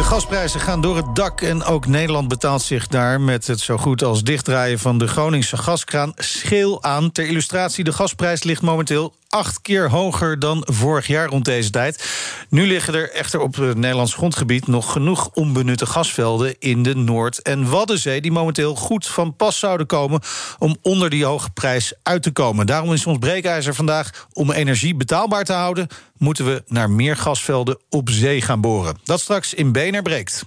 De gasprijzen gaan door het dak en ook Nederland betaalt zich daar... met het zo goed als dichtdraaien van de Groningse gaskraan scheel aan. Ter illustratie, de gasprijs ligt momenteel acht keer hoger dan vorig jaar rond deze tijd. Nu liggen er echter op het Nederlands grondgebied... nog genoeg onbenutte gasvelden in de Noord- en Waddenzee... die momenteel goed van pas zouden komen om onder die hoge prijs uit te komen. Daarom is ons breekijzer vandaag om energie betaalbaar te houden... moeten we naar meer gasvelden op zee gaan boren. Dat straks in Bener breekt.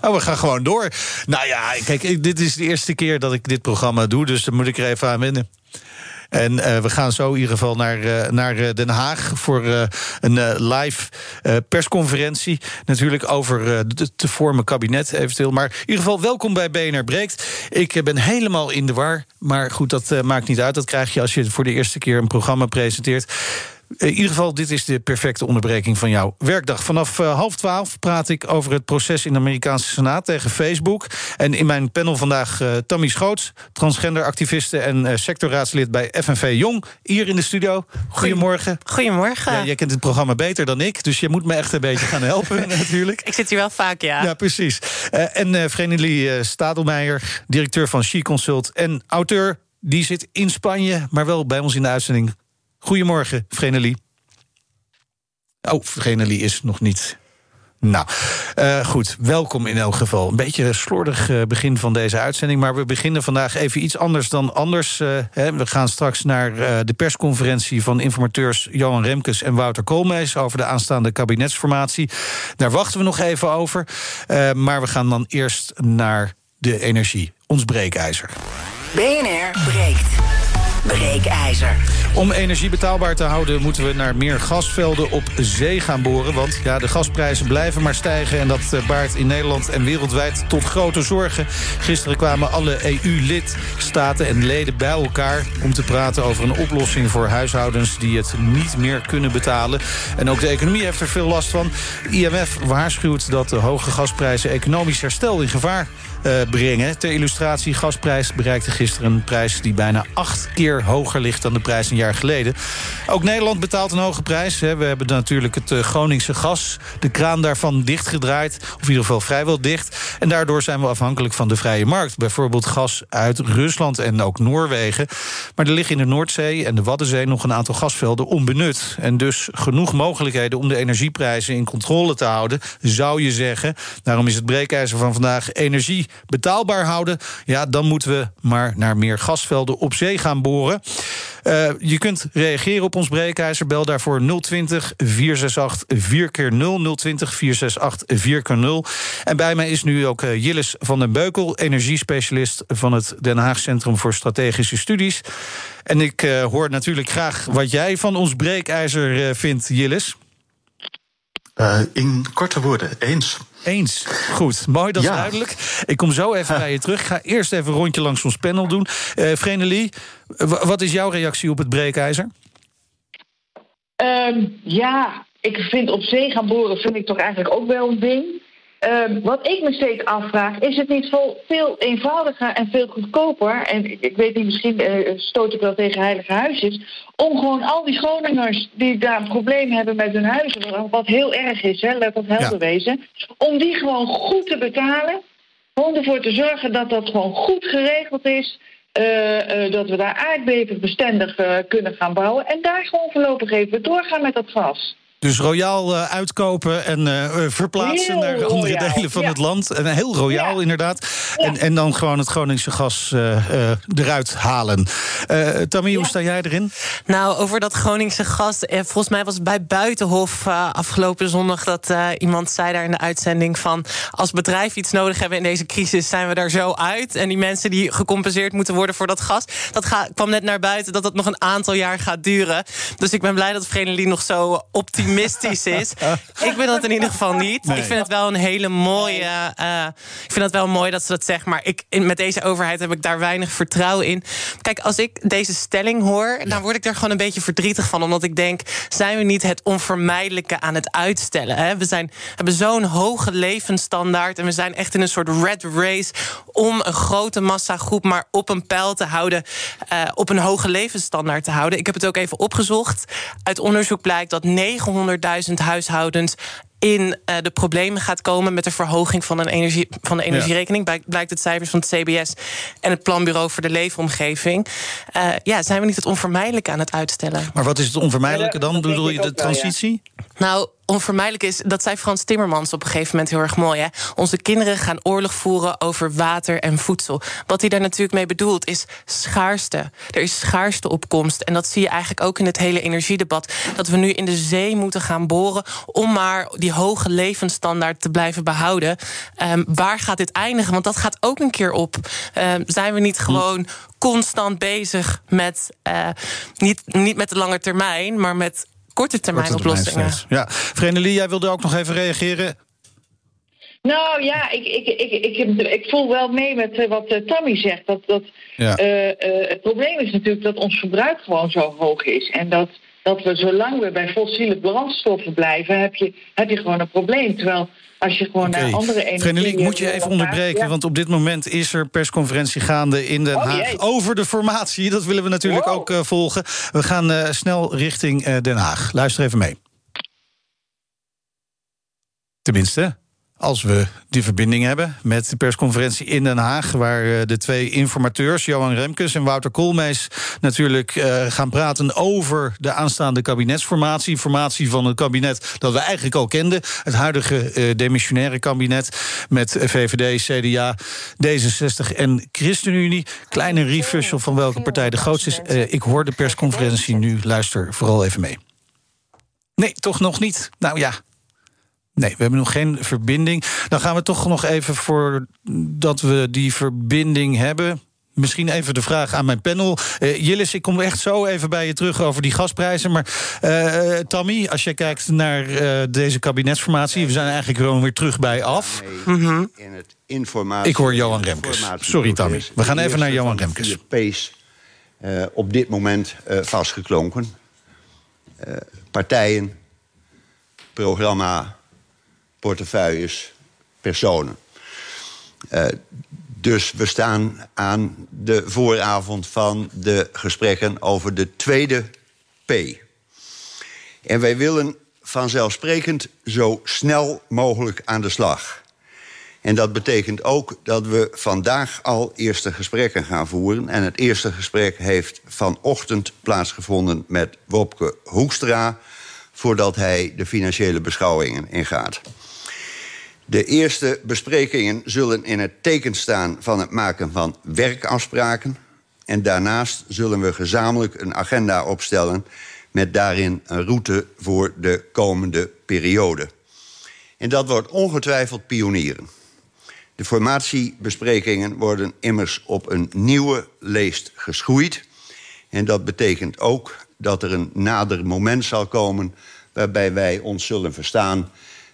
Oh, we gaan gewoon door. Nou ja, kijk, dit is de eerste keer dat ik dit programma doe... dus daar moet ik er even aan wennen. En uh, we gaan zo in ieder geval naar, uh, naar Den Haag voor een live persconferentie. Natuurlijk over het te vormen kabinet eventueel. Maar in ieder geval welkom bij BNR Breekt. Ik ben helemaal in de war. Maar goed, dat maakt niet uit. Dat krijg je als je voor de eerste keer een programma presenteert. In ieder geval, dit is de perfecte onderbreking van jouw werkdag. Vanaf uh, half twaalf praat ik over het proces in de Amerikaanse Senaat tegen Facebook. En in mijn panel vandaag uh, Tammy Schoots, transgenderactiviste en uh, sectorraadslid bij FNV Jong, hier in de studio. Goedemorgen. Goedemorgen. Ja, jij kent het programma beter dan ik, dus je moet me echt een beetje gaan helpen natuurlijk. Ik zit hier wel vaak, ja. Ja, precies. en Vrenelie Stadelmeijer, directeur van She Consult en auteur, die zit in Spanje, maar wel bij ons in de uitzending. Goedemorgen, Vrenelie. Oh, Vrenelie is nog niet. Nou, uh, goed, welkom in elk geval. Een beetje een slordig uh, begin van deze uitzending... maar we beginnen vandaag even iets anders dan anders. Uh, hè. We gaan straks naar de persconferentie van informateurs... Johan Remkes en Wouter Koolmees... over de aanstaande kabinetsformatie. Daar wachten we nog even over. maar we gaan dan eerst naar de energie, ons breekijzer. BNR breekt. Breekijzer. Om energie betaalbaar te houden moeten we naar meer gasvelden op zee gaan boren. Want ja, de gasprijzen blijven maar stijgen... en dat baart in Nederland en wereldwijd tot grote zorgen. Gisteren kwamen alle EU-lidstaten en leden bij elkaar... om te praten over een oplossing voor huishoudens... die het niet meer kunnen betalen. En ook de economie heeft er veel last van. IMF waarschuwt dat de hoge gasprijzen economisch herstel in gevaar uh, brengen. Ter illustratie, gasprijs bereikte gisteren een prijs... die bijna acht keer hoger ligt dan de prijs een jaar geleden. Ook Nederland betaalt een hoge prijs. We hebben natuurlijk het uh, Groningse gas. De kraan daarvan dichtgedraaid. Of in ieder geval vrijwel dicht. En daardoor zijn we afhankelijk van de vrije markt. Bijvoorbeeld gas uit Rusland en ook Noorwegen. Maar er liggen in de Noordzee en de Waddenzee... nog een aantal gasvelden onbenut. En dus genoeg mogelijkheden om de energieprijzen in controle te houden... zou je zeggen. Daarom is het breekijzer van vandaag energie betaalbaar houden... ja, dan moeten we maar naar meer gasvelden op zee gaan boren. Uh, je kunt reageren op ons breekijzer. Bel daarvoor 020 468 4 keer 0 020 468 4 keer 0 En bij mij is nu ook uh, Jillis van den Beukel... energiespecialist van het Den Haag Centrum voor Strategische Studies. En ik uh, hoor natuurlijk graag wat jij van ons breekijzer vindt, Jillis. In korte woorden, eens. Eens. Goed, mooi, dat is ja. duidelijk. Ik kom zo even bij je terug. Ik ga eerst even een rondje langs ons panel doen. Uh, Vrenelie, wat is jouw reactie op het breekijzer? Um, ja, ik vind op zee gaan boren vind ik toch eigenlijk ook wel een ding. Um, wat ik me steeds afvraag, is het niet veel, eenvoudiger en veel goedkoper... en ik weet niet, misschien uh, stoot ik wel tegen heilige huisjes... om gewoon al die Groningers die daar een probleem hebben met hun huizen... wat heel erg is, hè, let op helder ja. wezen... om die gewoon goed te betalen... gewoon ervoor te zorgen dat dat gewoon goed geregeld is... Uh, uh, dat we daar aardbevenbestendig uh, kunnen gaan bouwen... en daar gewoon voorlopig even doorgaan met dat gas. Dus royaal uh, uitkopen en uh, verplaatsen heel naar andere royaal. delen van ja. het land. En heel royaal ja. inderdaad. Ja. En, en dan gewoon het Groningse gas uh, eruit halen. Tammy, hoe sta jij erin? Nou, over dat Groningse gas. volgens mij was het bij Buitenhof afgelopen zondag... dat iemand zei daar in de uitzending van... als bedrijf iets nodig hebben in deze crisis... zijn we daar zo uit. En die mensen die gecompenseerd moeten worden voor dat gas... dat ga, kwam net naar buiten dat dat nog een aantal jaar gaat duren. Dus ik ben blij dat Vrenelie nog zo optimistisch optimistisch is. Ik ben dat in ieder geval niet. Ik vind het wel een hele mooie. Uh, ik vind het wel mooi dat ze dat zeggen. Maar ik, met deze overheid heb ik daar weinig vertrouwen in. Kijk, als ik deze stelling hoor, dan word ik er gewoon een beetje verdrietig van. Omdat ik denk, zijn we niet het onvermijdelijke aan het uitstellen? Hè? We zijn, hebben zo'n hoge levensstandaard. En we zijn echt in een soort red race om een grote massagroep maar op een pijl te houden. Uh, op een hoge levensstandaard te houden. Ik heb het ook even opgezocht. Uit onderzoek blijkt dat 900.000 huishoudens in uh, de problemen gaat komen met de verhoging van, een energie, van de energierekening. Ja. Blijkt het cijfers van het CBS en het Planbureau voor de Leefomgeving. Uh, ja, zijn we niet het onvermijdelijke aan het uitstellen? Maar wat is het onvermijdelijke dan? Bedoel je de transitie? Nou, onvermijdelijk is, dat zei Frans Timmermans op een gegeven moment heel erg mooi. Hè? Onze kinderen gaan oorlog voeren over water en voedsel. Wat hij daar natuurlijk mee bedoelt is schaarste. Er is schaarste opkomst. En dat zie je eigenlijk ook in het hele energiedebat. Dat we nu in de zee moeten gaan boren om maar die hoge levensstandaard te blijven behouden. Um, waar gaat dit eindigen? Want dat gaat ook een keer op. Um, zijn we niet gewoon constant bezig met, uh, niet, niet met de lange termijn, maar met korte termijn oplossingen. Ja, Vrenelie, jij wilde ook nog even reageren. Nou ja, ik, ik, ik, ik, ik voel wel mee met uh, wat uh, Tammy zegt. Dat, dat, ja. uh, het probleem is natuurlijk dat ons verbruik gewoon zo hoog is. En dat, dat we zolang we bij fossiele brandstoffen blijven, heb je, heb je gewoon een probleem. Terwijl als je gewoon okay. naar andere energie... ik moet je even onderbreken, ja. want op dit moment is er persconferentie gaande in Den Haag... Oh, over de formatie, dat willen we natuurlijk wow. ook uh, volgen. We gaan uh, snel richting uh, Den Haag. Luister even mee. Tenminste, als we die verbinding hebben met de persconferentie in Den Haag... waar de twee informateurs, Johan Remkes en Wouter Koolmees... natuurlijk uh, gaan praten over de aanstaande kabinetsformatie. Formatie van een kabinet dat we eigenlijk al kenden. Het huidige uh, demissionaire kabinet met VVD, CDA, D66 en ChristenUnie. Kleine refusal van welke partij de grootste is. Ik hoor de persconferentie nu. Luister vooral even mee. Nee, toch nog niet. Nou ja, Nee, we hebben nog geen verbinding. Dan gaan we toch nog even voor dat we die verbinding hebben. Misschien even de vraag aan mijn panel. Uh, Jillis, ik kom echt zo even bij je terug over die gasprijzen. Maar uh, Tammy, als je kijkt naar uh, deze kabinetsformatie... we zijn eigenlijk gewoon weer terug bij af. Mm -hmm. in het informatie, ik hoor Johan Remkes. Sorry, Tammy. We gaan even naar Johan Remkes. Pace op dit moment vastgeklonken. partijen, programma portefeuilles, personen. Uh, dus we staan aan de vooravond van de gesprekken over de tweede P. En wij willen vanzelfsprekend zo snel mogelijk aan de slag. En dat betekent ook dat we vandaag al eerste gesprekken gaan voeren. En het eerste gesprek heeft vanochtend plaatsgevonden met Wopke Hoekstra... voordat hij de financiële beschouwingen ingaat. De eerste besprekingen zullen in het teken staan van het maken van werkafspraken. En daarnaast zullen we gezamenlijk een agenda opstellen met daarin een route voor de komende periode. En dat wordt ongetwijfeld pionieren. De formatiebesprekingen worden immers op een nieuwe leest geschoeid. En dat betekent ook dat er een nader moment zal komen waarbij wij ons zullen verstaan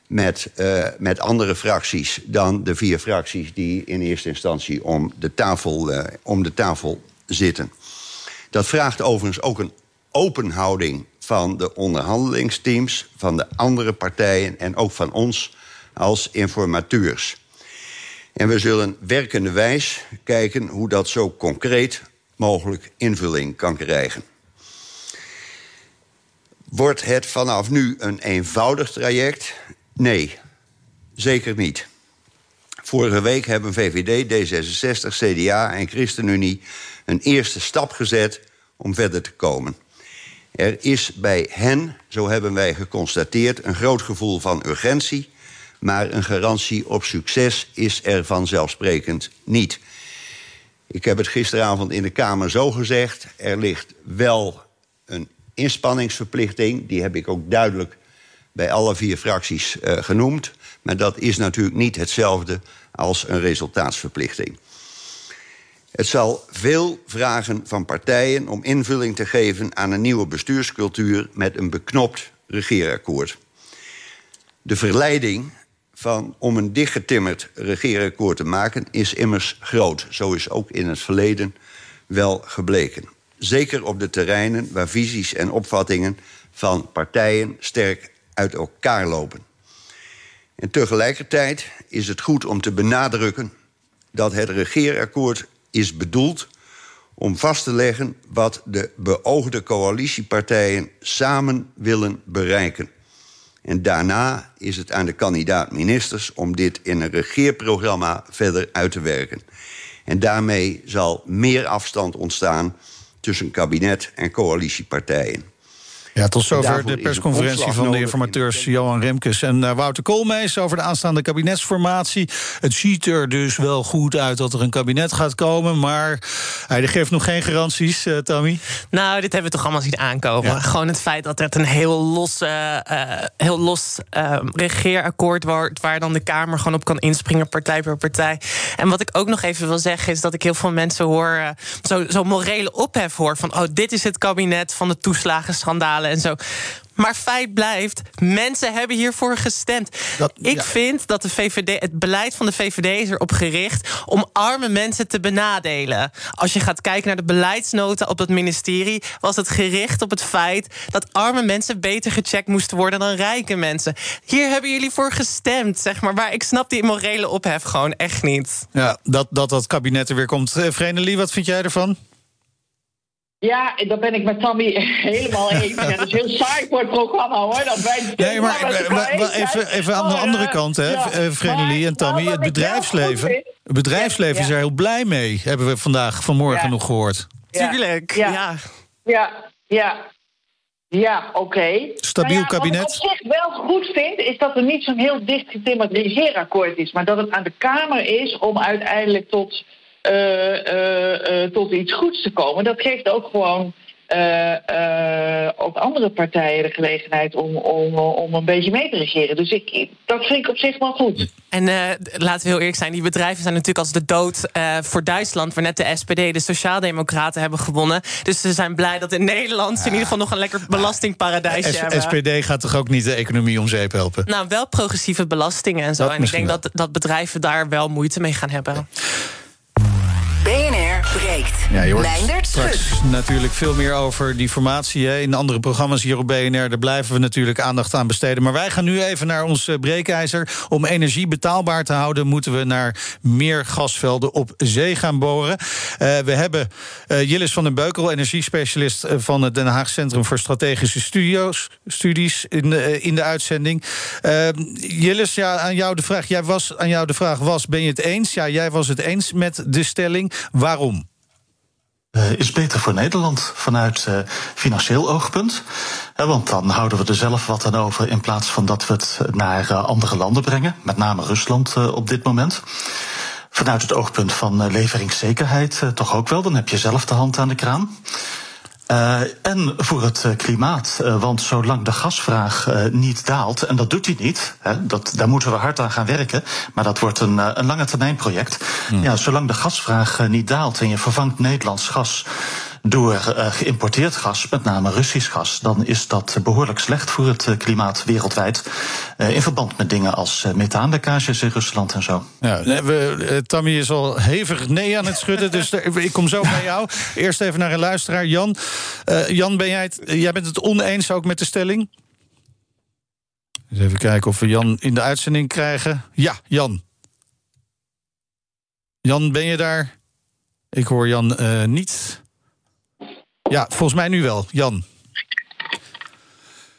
met, uh, met andere fracties dan de vier fracties die in eerste instantie om de tafel, uh, om de tafel zitten. Dat vraagt overigens ook een open houding van de onderhandelingsteams, van de andere partijen en ook van ons als informateurs. En we zullen werkende wijs kijken hoe dat zo concreet mogelijk invulling kan krijgen. Wordt het vanaf nu een eenvoudig traject? Nee, zeker niet. Vorige week hebben VVD, D66, CDA en ChristenUnie een eerste stap gezet om verder te komen. Er is bij hen, zo hebben wij geconstateerd, een groot gevoel van urgentie, maar een garantie op succes is er vanzelfsprekend niet. Ik heb het gisteravond in de Kamer zo gezegd: er ligt wel een inspanningsverplichting, die heb ik ook duidelijk bij alle vier fracties uh, genoemd. Maar dat is natuurlijk niet hetzelfde als een resultaatsverplichting. Het zal veel vragen van partijen om invulling te geven aan een nieuwe bestuurscultuur met een beknopt regeerakkoord. De verleiding van, om een dichtgetimmerd regeerakkoord te maken is immers groot. Zo is ook in het verleden wel gebleken. Zeker op de terreinen waar visies en opvattingen van partijen sterk uit elkaar lopen. En tegelijkertijd is het goed om te benadrukken dat het regeerakkoord is bedoeld om vast te leggen wat de beoogde coalitiepartijen samen willen bereiken. En daarna is het aan de kandidaat-ministers om dit in een regeerprogramma verder uit te werken. En daarmee zal meer afstand ontstaan tussen kabinet en coalitiepartijen. Ja, tot zover de persconferentie van de informateurs Johan Remkes en uh, Wouter Koolmees over de aanstaande kabinetsformatie. Het ziet er dus wel goed uit dat er een kabinet gaat komen, maar hij geeft nog geen garanties, uh, Tammy. Nou, dit hebben we toch allemaal zien aankomen. Ja. Gewoon het feit dat het een heel los, uh, heel los regeerakkoord wordt, waar dan de Kamer gewoon op kan inspringen, partij per partij. En wat ik ook nog even wil zeggen is dat ik heel veel mensen hoor, zo, zo morele ophef hoor van, oh, dit is het kabinet van de toeslagenschandalen en zo. Maar feit blijft, mensen hebben hiervoor gestemd. Dat, ik vind dat de VVD, het beleid van de VVD is erop gericht om arme mensen te benadelen. Als je gaat kijken naar de beleidsnota op het ministerie, was het gericht op het feit dat arme mensen beter gecheckt moesten worden dan rijke mensen. Hier hebben jullie voor gestemd, zeg maar. Maar ik snap die morele ophef gewoon echt niet. Ja, dat dat, dat kabinet er weer komt. Vrenelie, wat vind jij ervan? Ja, dat ben ik met Tammy helemaal eens. Ja, dat is heel saai voor het programma hoor. Dat wij nee, maar, maar even, even aan de oh, andere kant, hè, ja, en Tammy. Het bedrijfsleven, het bedrijfsleven is er heel blij mee, hebben we vandaag, vanmorgen nog gehoord. Tuurlijk, ja. Ja, ja. Ja, oké. Stabiel nou kabinet. Wat ik op zich wel goed vind, is dat er niet zo'n heel dicht getimmerd regeerakkoord is. Maar dat het aan de Kamer is om uiteindelijk tot tot iets goeds te komen. Dat geeft ook gewoon ook andere partijen de gelegenheid om, om, om een beetje mee te regeren. Dus ik, dat vind ik op zich wel goed. En laten we heel eerlijk zijn, die bedrijven zijn natuurlijk als de dood voor Duitsland, waar net de SPD, de Sociaaldemocraten hebben gewonnen. Dus ze zijn blij dat in Nederland ze in ieder geval nog een lekker belastingparadijsje S hebben. SPD gaat toch ook niet de economie om zeep helpen? Nou, wel progressieve belastingen en zo. Dat en ik denk dat, dat bedrijven daar wel moeite mee gaan hebben. Breekt. Ja, je hoort straks natuurlijk veel meer over die formatie. Hè. In andere programma's hier op BNR, daar blijven we natuurlijk aandacht aan besteden. Maar wij gaan nu even naar ons eh, breekijzer. Om energie betaalbaar te houden, moeten we naar meer gasvelden op zee gaan boren. Uh, we hebben uh, Jillis van den Beukel, energiespecialist van het Den Haag Centrum voor Strategische Studio's, Studies, in de, in de uitzending. Jillis, ja, aan jou de vraag. Jij was, aan jou de vraag was: ben je het eens? Ja, jij was het eens met de stelling. Waarom? Uh, is beter voor Nederland vanuit uh, financieel oogpunt. Uh, want dan houden we er zelf wat aan over in plaats van dat we het naar andere landen brengen, met name Rusland op dit moment. Vanuit het oogpunt van leveringszekerheid toch ook wel, dan heb je zelf de hand aan de kraan. Uh, en voor het uh, klimaat. Uh, want zolang de gasvraag niet daalt, en dat doet hij niet, hè, dat, daar moeten we hard aan gaan werken, maar dat wordt een, een lange termijn project. Hmm. Ja, zolang de gasvraag niet daalt en je vervangt Nederlands gas door uh, geïmporteerd gas, met name Russisch gas, dan is dat behoorlijk slecht voor het uh, klimaat wereldwijd. Uh, in verband met dingen als methaanlekkages in Rusland en zo. Ja, we, Tammy is al hevig nee aan het schudden, dus ik kom zo bij jou. Eerst even naar een luisteraar, Jan. Jan, ben jij, het, jij bent het oneens ook met de stelling? even kijken of we Jan in de uitzending krijgen. Ja, Jan. Jan, ben je daar? Ik hoor Jan niet. Ja, volgens mij nu wel. Jan.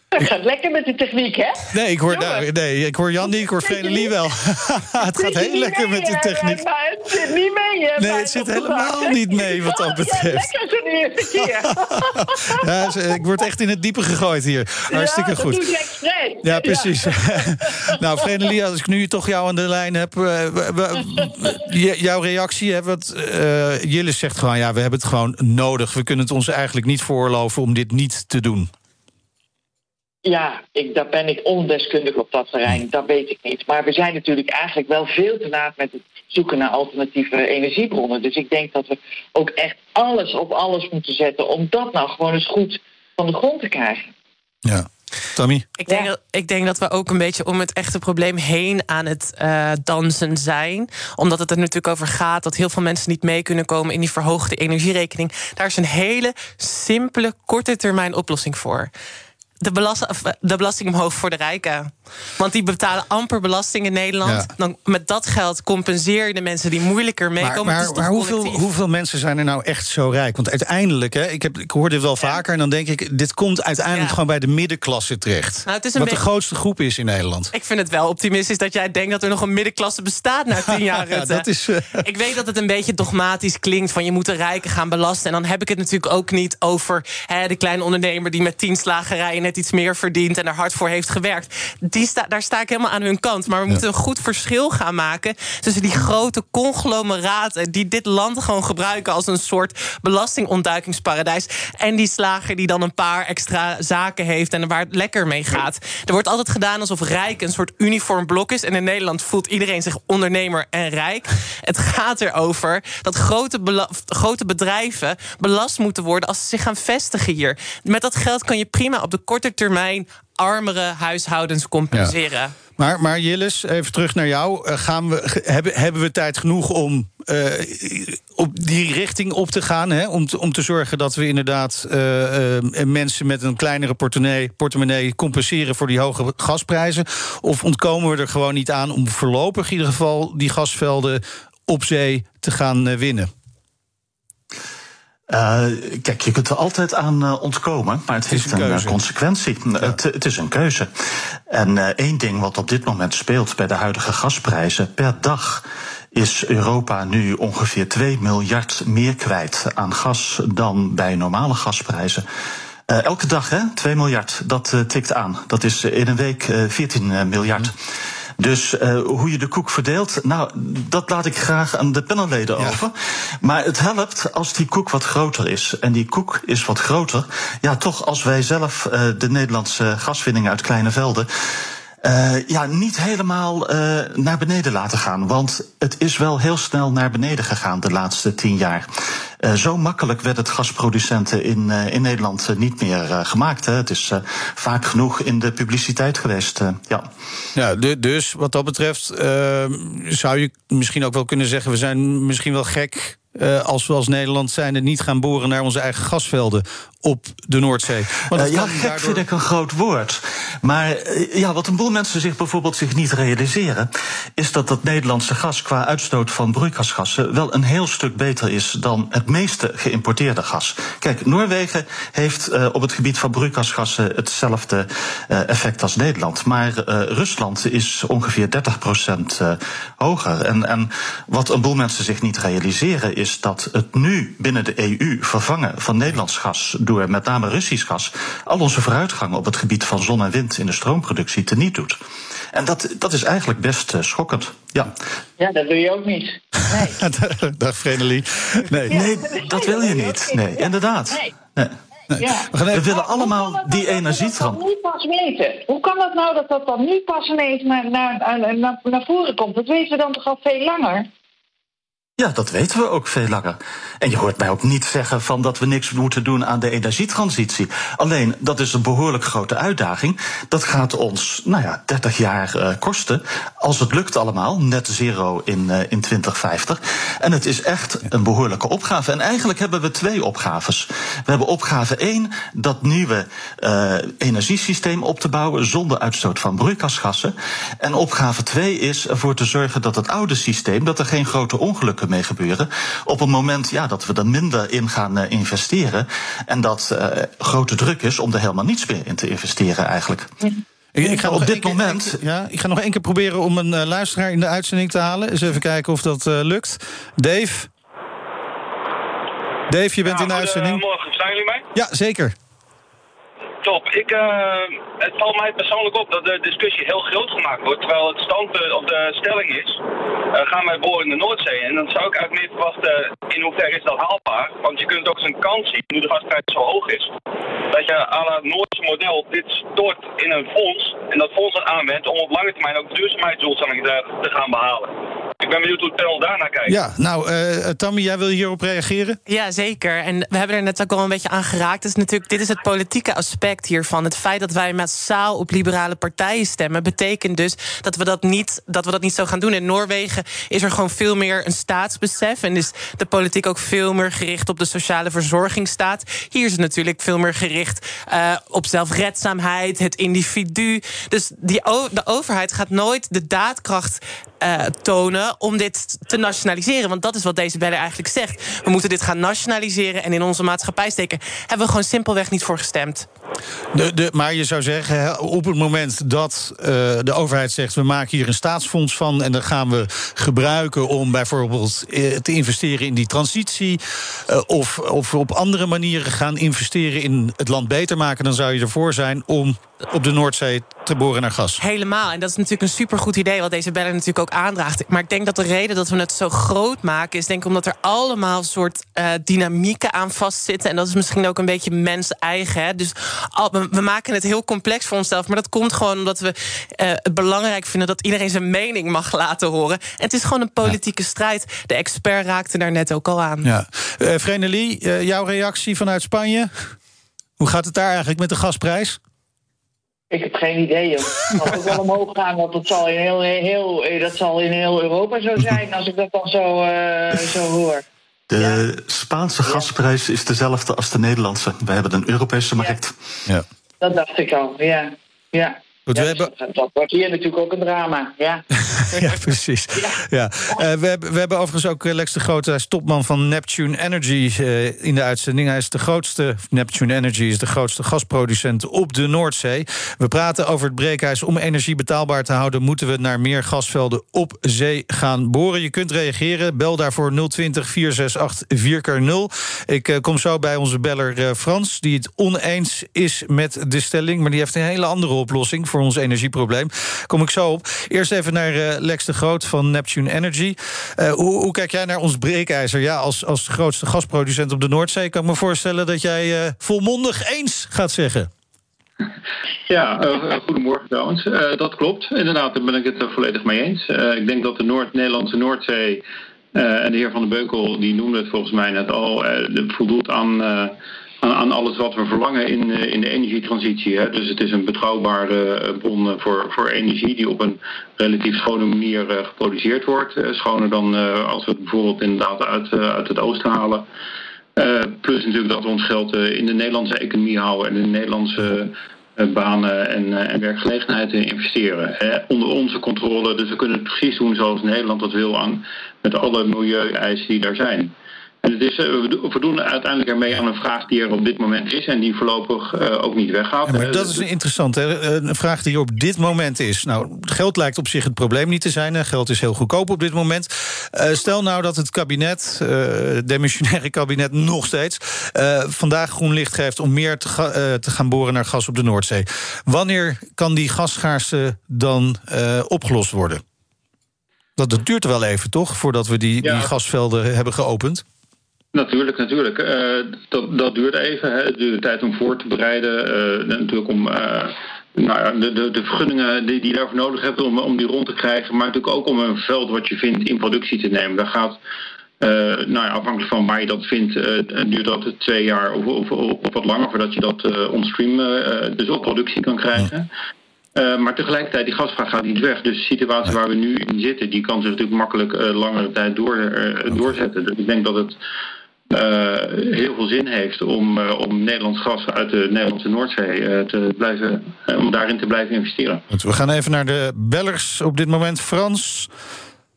Het gaat lekker met de techniek, hè? Nee, ik hoor, nou, nee, ik hoor Jan niet, ik hoor Vrenelie wel. het gaat heel lekker met de techniek. Maar het zit niet mee, hè? Nee, het zit helemaal niet mee wat dat betreft. Ja, lekker zo'n eerste keer. ja, ik word echt in het diepe gegooid hier. Hartstikke goed. Doe je ja, precies. nou, Vrenelie, als ik nu toch jou aan de lijn heb... Uh, jouw reactie, hè, wat, uh, Jillis zegt gewoon... ja, we hebben het gewoon nodig. We kunnen het ons eigenlijk niet voorloven om dit niet te doen. Ja, ik, daar ben ik ondeskundig op dat terrein. Dat weet ik niet. Maar we zijn natuurlijk eigenlijk wel veel te laat met het zoeken naar alternatieve energiebronnen. Dus ik denk dat we ook echt alles op alles moeten zetten om dat nou gewoon eens goed van de grond te krijgen. Ja. Tommy? Ik denk, dat, ik denk dat we ook een beetje om het echte probleem heen aan het uh, dansen zijn. Omdat het er natuurlijk over gaat dat heel veel mensen niet mee kunnen komen in die verhoogde energierekening. Daar is een hele simpele, korte termijn oplossing voor de, belast, de belasting omhoog voor de rijken. Want die betalen amper belasting in Nederland. Dan met dat geld compenseer je de mensen die moeilijker meekomen. Maar, maar, maar hoeveel, hoeveel, mensen zijn er nou echt zo rijk? Want uiteindelijk, hè, ik, heb, ik hoor dit wel vaker... en dan denk ik, dit komt uiteindelijk gewoon bij de middenklasse terecht. Nou, wat de grootste groep is in Nederland. Ik vind het wel optimistisch dat jij denkt... dat er nog een middenklasse bestaat na tien jaar, ja, dat is, uh... Ik weet dat het een beetje dogmatisch klinkt... van je moet de rijken gaan belasten. En dan heb ik het natuurlijk ook niet over hè, de kleine ondernemer... die met tien slagerijen net iets meer verdient... en er hard voor heeft gewerkt. Die sta, daar sta ik helemaal aan hun kant. Maar we moeten een goed verschil gaan maken... tussen die grote conglomeraten... die dit land gewoon gebruiken als een soort belastingontduikingsparadijs... en die slager die dan een paar extra zaken heeft... en waar het lekker mee gaat. Er wordt altijd gedaan alsof rijk een soort uniform blok is... en in Nederland voelt iedereen zich ondernemer en rijk. Het gaat erover dat grote, grote bedrijven belast moeten worden... als ze zich gaan vestigen hier. Met dat geld kan je prima op de korte termijn armere huishoudens compenseren. Maar, maar Jillis, even terug naar jou. Uh, gaan we, hebben, hebben we tijd genoeg om uh, op die richting op te gaan? Hè? Om, te, om te zorgen dat we inderdaad uh, mensen met een kleinere portemonnee, portemonnee compenseren voor die hoge gasprijzen? Of ontkomen we er gewoon niet aan om voorlopig in ieder geval die gasvelden op zee te gaan winnen? Uh, kijk, je kunt er altijd aan uh, ontkomen, maar het, het heeft een, een consequentie. Ja. Het, het, is een keuze. En uh, één ding wat op dit moment speelt bij de huidige gasprijzen, per dag is Europa nu ongeveer 2 miljard meer kwijt aan gas dan bij normale gasprijzen. Uh, elke dag, hè, 2 miljard, dat uh, tikt aan. Dat is in een week uh, 14 miljard. Mm. Dus uh, hoe je de koek verdeelt, nou, dat laat ik graag aan de panelleden ja. over. Maar het helpt als die koek wat groter is. En die koek is wat groter. Ja, toch als wij zelf uh, de Nederlandse gaswinning uit kleine velden. Uh, ja, niet helemaal uh, naar beneden laten gaan. Want het is wel heel snel naar beneden gegaan de laatste tien jaar. Uh, zo makkelijk werd het gasproducenten in, in Nederland niet meer gemaakt. Hè. Het is vaak genoeg in de publiciteit geweest. ja. Ja, dus wat dat betreft zou je misschien ook wel kunnen zeggen... we zijn misschien wel gek uh, als we als Nederland zijn niet gaan boren naar onze eigen gasvelden op de Noordzee. Want uh, ja, gek daardoor... vind ik een groot woord. Maar uh, ja, wat een boel mensen zich bijvoorbeeld zich niet realiseren... is dat dat Nederlandse gas qua uitstoot van broeikasgassen... wel een heel stuk beter is dan het meeste geïmporteerde gas. Kijk, Noorwegen heeft uh, op het gebied van broeikasgassen... hetzelfde effect als Nederland. Maar Rusland is ongeveer 30 procent hoger. En, en wat een boel mensen zich niet realiseren... is dat het nu binnen de EU vervangen van Nederlands gas... door met name Russisch gas al onze vooruitgang op het gebied van zon en wind in de stroomproductie teniet doet. En dat, dat is eigenlijk best uh, schokkend. Ja. ja, dat doe je ook niet. Nee. Dag Vrenelie. Nee. nee, dat wil je niet. Nee, inderdaad. Nee. nee. Ja. We, we willen allemaal die energietrans. nu pas weten? Hoe kan dat nou dat dat dan nu pas ineens naar, naar, naar, naar voren komt? Dat weten we dan toch al veel langer? Ja, dat weten we ook veel langer. En je hoort mij ook niet zeggen van dat we niks moeten doen aan de energietransitie. Alleen, dat is een behoorlijk grote uitdaging. Dat gaat ons, nou ja, 30 jaar uh, kosten. Als het lukt allemaal, net zero in, uh, in 2050. En het is echt een behoorlijke opgave. En eigenlijk hebben we twee opgaves. We hebben opgave 1, dat nieuwe uh, energiesysteem op te bouwen zonder uitstoot van broeikasgassen. En opgave 2 is ervoor te zorgen dat het oude systeem, dat er geen grote ongelukken mee gebeuren. Op het moment ja, dat we er minder in gaan uh, investeren. En dat uh, grote druk is om er helemaal niets meer in te investeren eigenlijk. Ik, ik, ga op dit moment. Ja, ik ga nog één keer proberen om een uh, luisteraar in de uitzending te halen. Eens even kijken of dat lukt. Dave. Dave, je bent ja, in de uitzending. Morgen, zijn jullie mij? Ja, zeker top. Ik, uh, het valt mij persoonlijk op dat de discussie heel groot gemaakt wordt. Terwijl het standpunt of de stelling is: uh, gaan wij boren in de Noordzee? En dan zou ik eigenlijk meer verwachten: in hoeverre is dat haalbaar? Want je kunt ook eens een kans zien, nu de gasprijs zo hoog is, dat je aan het Noordse model dit stort in een fonds. En dat fonds dan aanwendt om op lange termijn ook duurzaamheidsdoelstellingen te, te gaan behalen. ik ben benieuwd hoe het panel daarnaar kijkt. Ja, nou, uh, Tammy, jij wil hierop reageren? Ja, zeker. En we hebben er net ook al een beetje aan geraakt. Dus natuurlijk, dit is het politieke aspect hiervan. Het feit dat wij massaal op liberale partijen stemmen, betekent dus dat we dat niet, dat we dat niet zo gaan doen. In Noorwegen is er gewoon veel meer een staatsbesef. En is de politiek ook veel meer gericht op de sociale verzorgingsstaat. Hier is het natuurlijk veel meer gericht uh, op zelfredzaamheid, het individu. Dus die, de overheid gaat nooit de daadkracht uh, tonen om dit te nationaliseren. Want dat is wat deze beller eigenlijk zegt. We moeten dit gaan nationaliseren en in onze maatschappij steken. Hebben we gewoon simpelweg niet voor gestemd. De, de, maar je zou zeggen, op het moment dat uh, de overheid zegt... we maken hier een staatsfonds van en dat gaan we gebruiken... om bijvoorbeeld uh, te investeren in die transitie... Of, of op andere manieren gaan investeren in het land beter maken... dan zou je ervoor zijn om op de Noordzee te boren naar gas. Helemaal. En dat is natuurlijk een supergoed idee... wat deze beller natuurlijk ook aandraagt. Maar ik denk dat de reden dat we het zo groot maken... is denk ik omdat er allemaal soort uh, dynamieken aan vastzitten. En dat is misschien ook een beetje mens-eigen. Dus we maken het heel complex voor onszelf. Maar dat komt gewoon omdat we uh, het belangrijk vinden... dat iedereen zijn mening mag laten horen. En het is gewoon een politieke ja. strijd. De expert raakte daar net ook al aan. Ja. Uh, Vrenelie, uh, jouw reactie vanuit Spanje? Hoe gaat het daar eigenlijk met de gasprijs? Ik heb geen idee, joh. Het wel omhoog gaan, want dat zal in heel, heel, dat zal in heel Europa zo zijn... als ik dat dan zo, uh, zo hoor. De ja. Spaanse gasprijs is dezelfde als de Nederlandse. We hebben een Europese markt. Ja. Dat dacht ik al, ja. ja. Goed, ja, we hebben... Dat wordt hier natuurlijk ook een drama, ja. ja, precies. Ja. Uh, we, hebben, we hebben overigens ook Lex de Groot, hij is topman van Neptune Energy uh, in de uitzending. Hij is de grootste, Neptune Energy is de grootste gasproducent op de Noordzee. We praten over het breekijs. Om energie betaalbaar te houden, moeten we naar meer gasvelden op zee gaan boren. Je kunt reageren. Bel daarvoor 020 468 4x0. Ik uh, kom zo bij onze beller Frans, die het oneens is met de stelling, maar die heeft een hele andere oplossing voor ons energieprobleem. Kom ik zo op. Eerst even naar Lex de Groot van Neptune Energy. Uh, hoe, kijk jij naar ons breekijzer? Ja, als, als grootste gasproducent op de Noordzee... kan ik me voorstellen dat jij uh, volmondig eens gaat zeggen. Ja, uh, goedemorgen trouwens. Dat klopt. Inderdaad, daar ben ik het volledig mee eens. Ik denk dat de Noord Nederlandse Noordzee... en de heer Van den Beukel, die noemde het volgens mij net al... voldoet aan aan, alles wat we verlangen in, uh, in de energietransitie. Hè. Dus het is een betrouwbare uh, bron voor, voor energie die op een relatief schone manier geproduceerd wordt. schoner dan als we het bijvoorbeeld inderdaad uit, uit het oosten halen. plus natuurlijk dat we ons geld in de Nederlandse economie houden en in de Nederlandse banen en, en werkgelegenheid investeren. Hè. Onder onze controle, dus we kunnen het precies doen zoals Nederland dat wil aan met alle milieueisen die daar zijn. En het is, uh, we doen uiteindelijk ermee aan een vraag die er op dit moment is... en die voorlopig uh, ook niet weggaat. Ja, maar dat is interessant, hè? een vraag die er op dit moment is. Nou, geld lijkt op zich het probleem niet te zijn. Hè? Geld is heel goedkoop op dit moment. Uh, stel nou dat het kabinet, het demissionaire kabinet nog steeds... vandaag groen licht geeft om meer te, ga, te, gaan boren naar gas op de Noordzee. Wanneer kan die gasschaarste dan opgelost worden? Dat, dat duurt wel even, toch, voordat we die, ja. die gasvelden hebben geopend? Natuurlijk, natuurlijk. Uh, dat, dat duurt even. Hè. Het duurt tijd om voor te bereiden. Uh, natuurlijk om uh, nou ja, de, de, de, vergunningen die, die je daarvoor nodig hebt om, om die rond te krijgen. Maar natuurlijk ook om een veld wat je vindt in productie te nemen. Daar gaat, nou ja, afhankelijk van waar je dat vindt, duurt dat twee jaar of, of, of, wat langer voordat je dat onstream dus op productie kan krijgen. Uh, maar tegelijkertijd, die gasvraag gaat niet weg. Dus de situatie waar we nu in zitten, die kan zich natuurlijk makkelijk uh, langere tijd door, uh, doorzetten. Dus ik denk dat het heel veel zin heeft om, uh, om Nederlands gas uit de Nederlandse Noordzee uh, te blijven, om daarin te blijven investeren. We gaan even naar de bellers op dit moment. Frans,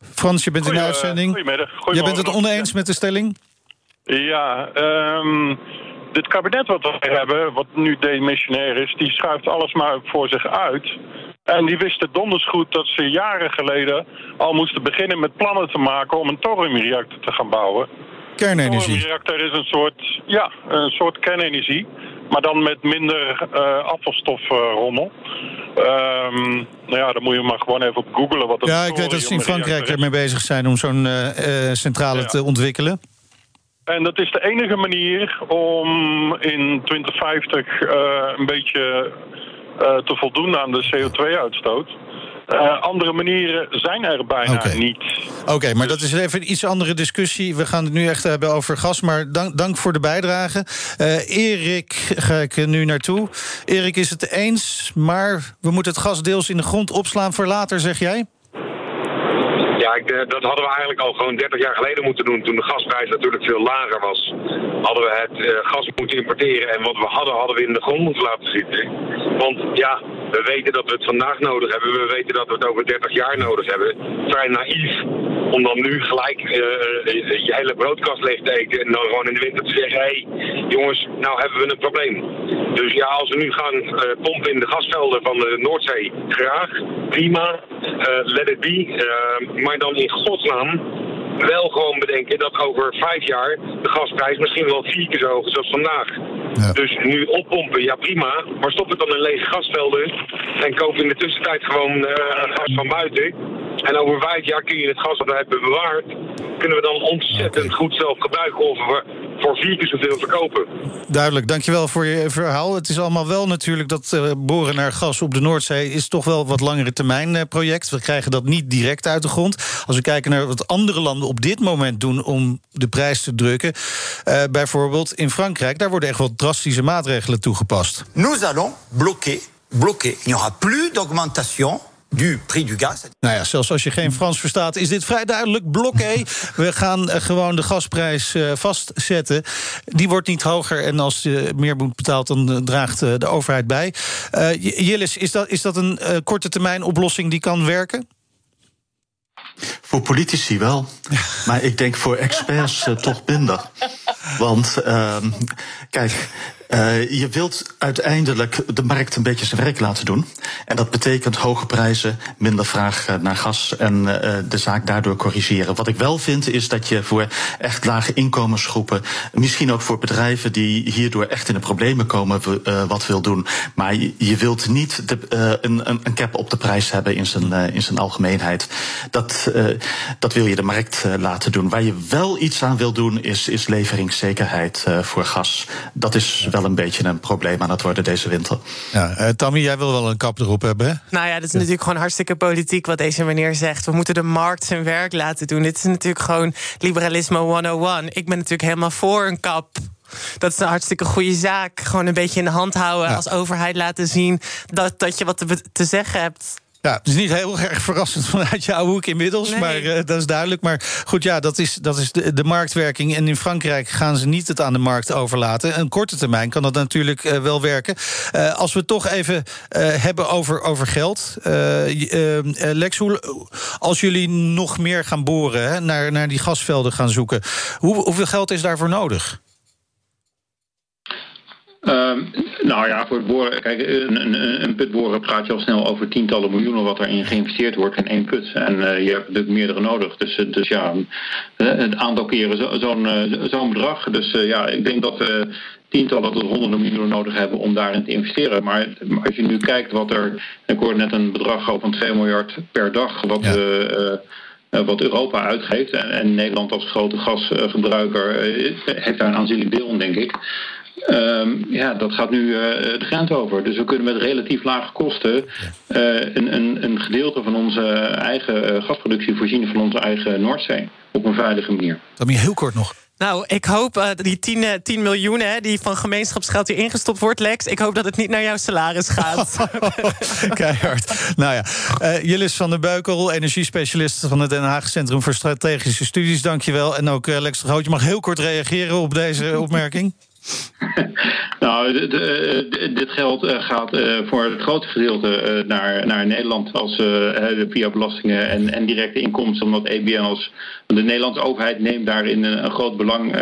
Frans je bent Goeie, in de uitzending. Goedemiddag. Je bent het oneens met de stelling? Ja, um, dit kabinet wat we hebben, wat nu demissionair is, die schuift alles maar voor zich uit. En die wisten donders goed dat ze jaren geleden al moesten beginnen met plannen te maken om een thoriumreactor te gaan bouwen kernenergie. Een reactor is een soort, ja, een soort kernenergie. Maar dan met minder uh, afvalstofrommel. Um, nou ja, dan moet je maar gewoon even op googlen wat Ja, ik weet dat ze in Frankrijk ermee bezig zijn om zo'n uh, centrale ja. te ontwikkelen. En dat is de enige manier om in 2050 een beetje te voldoen aan de CO2-uitstoot. Uh, andere manieren zijn er bijna niet. Oké, maar dat is even een iets andere discussie. We gaan het nu echt hebben over gas, maar dank, dank voor de bijdrage. Eh Erik ga ik er nu naartoe. Erik is het eens, maar we moeten het gas deels in de grond opslaan voor later, zeg jij? Ja, ik, eh, dat hadden we eigenlijk al gewoon 30 jaar geleden moeten doen. Toen de gasprijs natuurlijk veel lager was, hadden we het eh, gas moeten importeren. En wat we hadden, hadden we in de grond moeten laten zitten. Want ja, we weten dat we het vandaag nodig hebben. We weten dat we het over 30 jaar nodig hebben. Vrij naïef om dan nu gelijk eh, je hele broodkast leeg te. En dan gewoon in de winter te zeggen: hé, hey, jongens, nou hebben we een probleem. Dus ja, als we nu gaan eh, pompen in de gasvelden van de Noordzee, graag, prima, eh, let it be. Eh, maar dan in godsnaam wel gewoon bedenken dat over vijf jaar de gasprijs misschien wel vier keer zo hoog is als vandaag. Dus nu oppompen, ja prima, maar stop het dan in lege gasvelden en koop in de tussentijd gewoon eh, gas van buiten. En over vijf jaar kun je het gas dat we hebben bewaard, kunnen we dan ontzettend goed zelf gebruiken of we voor vier keer zoveel verkopen. Duidelijk, dankjewel voor je verhaal. Het is allemaal wel natuurlijk dat eh, boren naar gas op de Noordzee... is toch wel wat langere termijn eh, project. We krijgen dat niet direct uit de grond. Als we kijken naar wat andere landen op dit moment doen... om de prijs te drukken, eh, bijvoorbeeld in Frankrijk... daar worden echt wel drastische maatregelen toegepast. Nous allons bloquer, bloquer. Il n'y aura plus d'augmentation du prix du gaz. Nou ja, zelfs als je geen Frans verstaat, is dit vrij duidelijk. Blokkee. We gaan eh, gewoon de gasprijs eh, vastzetten. Die wordt niet hoger. En als je meer moet betaalt, dan eh, draagt eh, de overheid bij. Eh, J- Jillis, is dat, is dat een eh, korte termijn oplossing die kan werken? Voor politici wel. Maar ik denk voor experts toch minder. Want ehm, kijk, eh, je wilt uiteindelijk de markt een beetje zijn werk laten doen. En dat betekent hoge prijzen, minder vraag eh, naar gas en eh, de zaak daardoor corrigeren. Wat ik wel vind is dat je voor echt lage inkomensgroepen, misschien ook voor bedrijven die hierdoor echt in de problemen komen, wat wil doen. Maar je, wilt niet de, een, een cap op de prijs hebben in zijn, in zijn algemeenheid. Dat, dat wil je de markt laten doen. Waar je wel iets aan wil doen, is, is leveringszekerheid voor gas. Dat is wel een beetje een probleem aan het worden deze winter. Ja, eh, Tammy, jij wil wel een kap erop hebben, hè? Nou ja, dat is natuurlijk gewoon hartstikke politiek wat deze meneer zegt. We moeten de markt zijn werk laten doen. Dit is natuurlijk gewoon liberalisme 101. Ik ben natuurlijk helemaal voor een kap. Dat is een hartstikke goede zaak. Gewoon een beetje in de hand houden. Als overheid laten zien dat, dat je wat te, te zeggen hebt. Ja, het is niet heel erg verrassend vanuit jouw hoek inmiddels, Nee. maar eh, dat is duidelijk. Maar goed, ja, dat is, dat is de, de marktwerking. En in Frankrijk gaan ze niet het aan de markt overlaten. Een korte termijn kan dat natuurlijk eh, wel werken. Eh, als we het toch even hebben over, over geld. Lex, hoe, als jullie nog meer gaan boren, hè, naar, naar die gasvelden gaan zoeken... Hoe, hoeveel geld is daarvoor nodig? Ehm, nou ja, voor het boren, kijk, een, een, een put boren praat je al snel over tientallen miljoenen wat erin geïnvesteerd wordt in één put. En eh, je hebt natuurlijk meerdere nodig. Dus, eh, dus ja, eh, het aantal keren zo- zo'n zo'n bedrag. Dus ja, ik denk dat we tientallen tot honderden miljoenen nodig hebben om daarin te investeren. Maar als je nu kijkt wat er, ik hoorde net een bedrag van 2 miljard per dag, wat we. wat Europa uitgeeft. En, en Nederland als grote gasgebruiker heeft daar een aanzienlijk deel in, denk ik. Ehm, ja, dat gaat nu eh, de grens over. Dus we kunnen met relatief lage kosten eh, een, een, een gedeelte van onze eigen eh, gasproductie voorzien van onze eigen Noordzee. Op een veilige manier. Tammy, heel kort nog. Nou, ik hoop die 10, eh, 10 miljoen hè, die van gemeenschapsgeld hier ingestopt wordt, Lex. Ik hoop dat het niet naar jouw salaris gaat. Keihard. Nou ja, eh Jillis van der Beukel, energiespecialist van het Den Haag Centrum voor Strategische Studies. Dankjewel. En ook Lex de Groot, je mag heel kort reageren op deze opmerking. Nou, de- de- de- dit geld eh, gaat eh, voor het grote gedeelte eh, naar, naar Nederland als, via belastingen en, en directe inkomsten. Omdat EBN als de Nederlandse overheid neemt daarin een, een groot belang,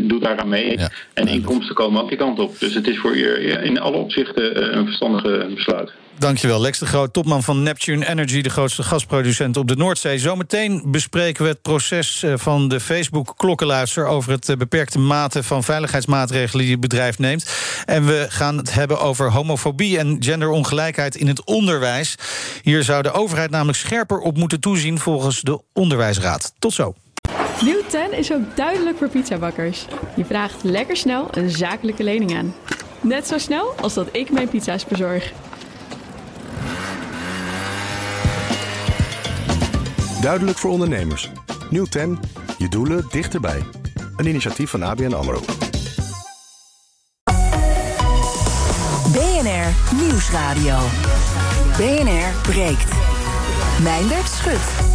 doet daaraan mee. en inkomsten komen ook die kant op. Dus het is voor je in alle opzichten een verstandige besluit. Dankjewel, Lex de Groot, topman van Neptune Energy, de grootste gasproducent op de Noordzee. Zometeen bespreken we het proces eh, van de Facebook-klokkenluister over het eh, beperkte mate van veiligheidsmaatregelen die het bedrijf neemt. En we gaan het hebben over homofobie en genderongelijkheid in het onderwijs. Hier zou de overheid namelijk scherper op moeten toezien volgens de Onderwijsraad. Tot zo. Nieuw 10 is ook duidelijk voor pizzabakkers. Je vraagt lekker snel een zakelijke lening aan. Net zo snel als dat ik mijn pizza's bezorg. Duidelijk voor ondernemers. Nieuw 10. Je doelen dichterbij. Een initiatief van ABN AMRO. BNR Nieuwsradio. BNR breekt. Meindert Schut.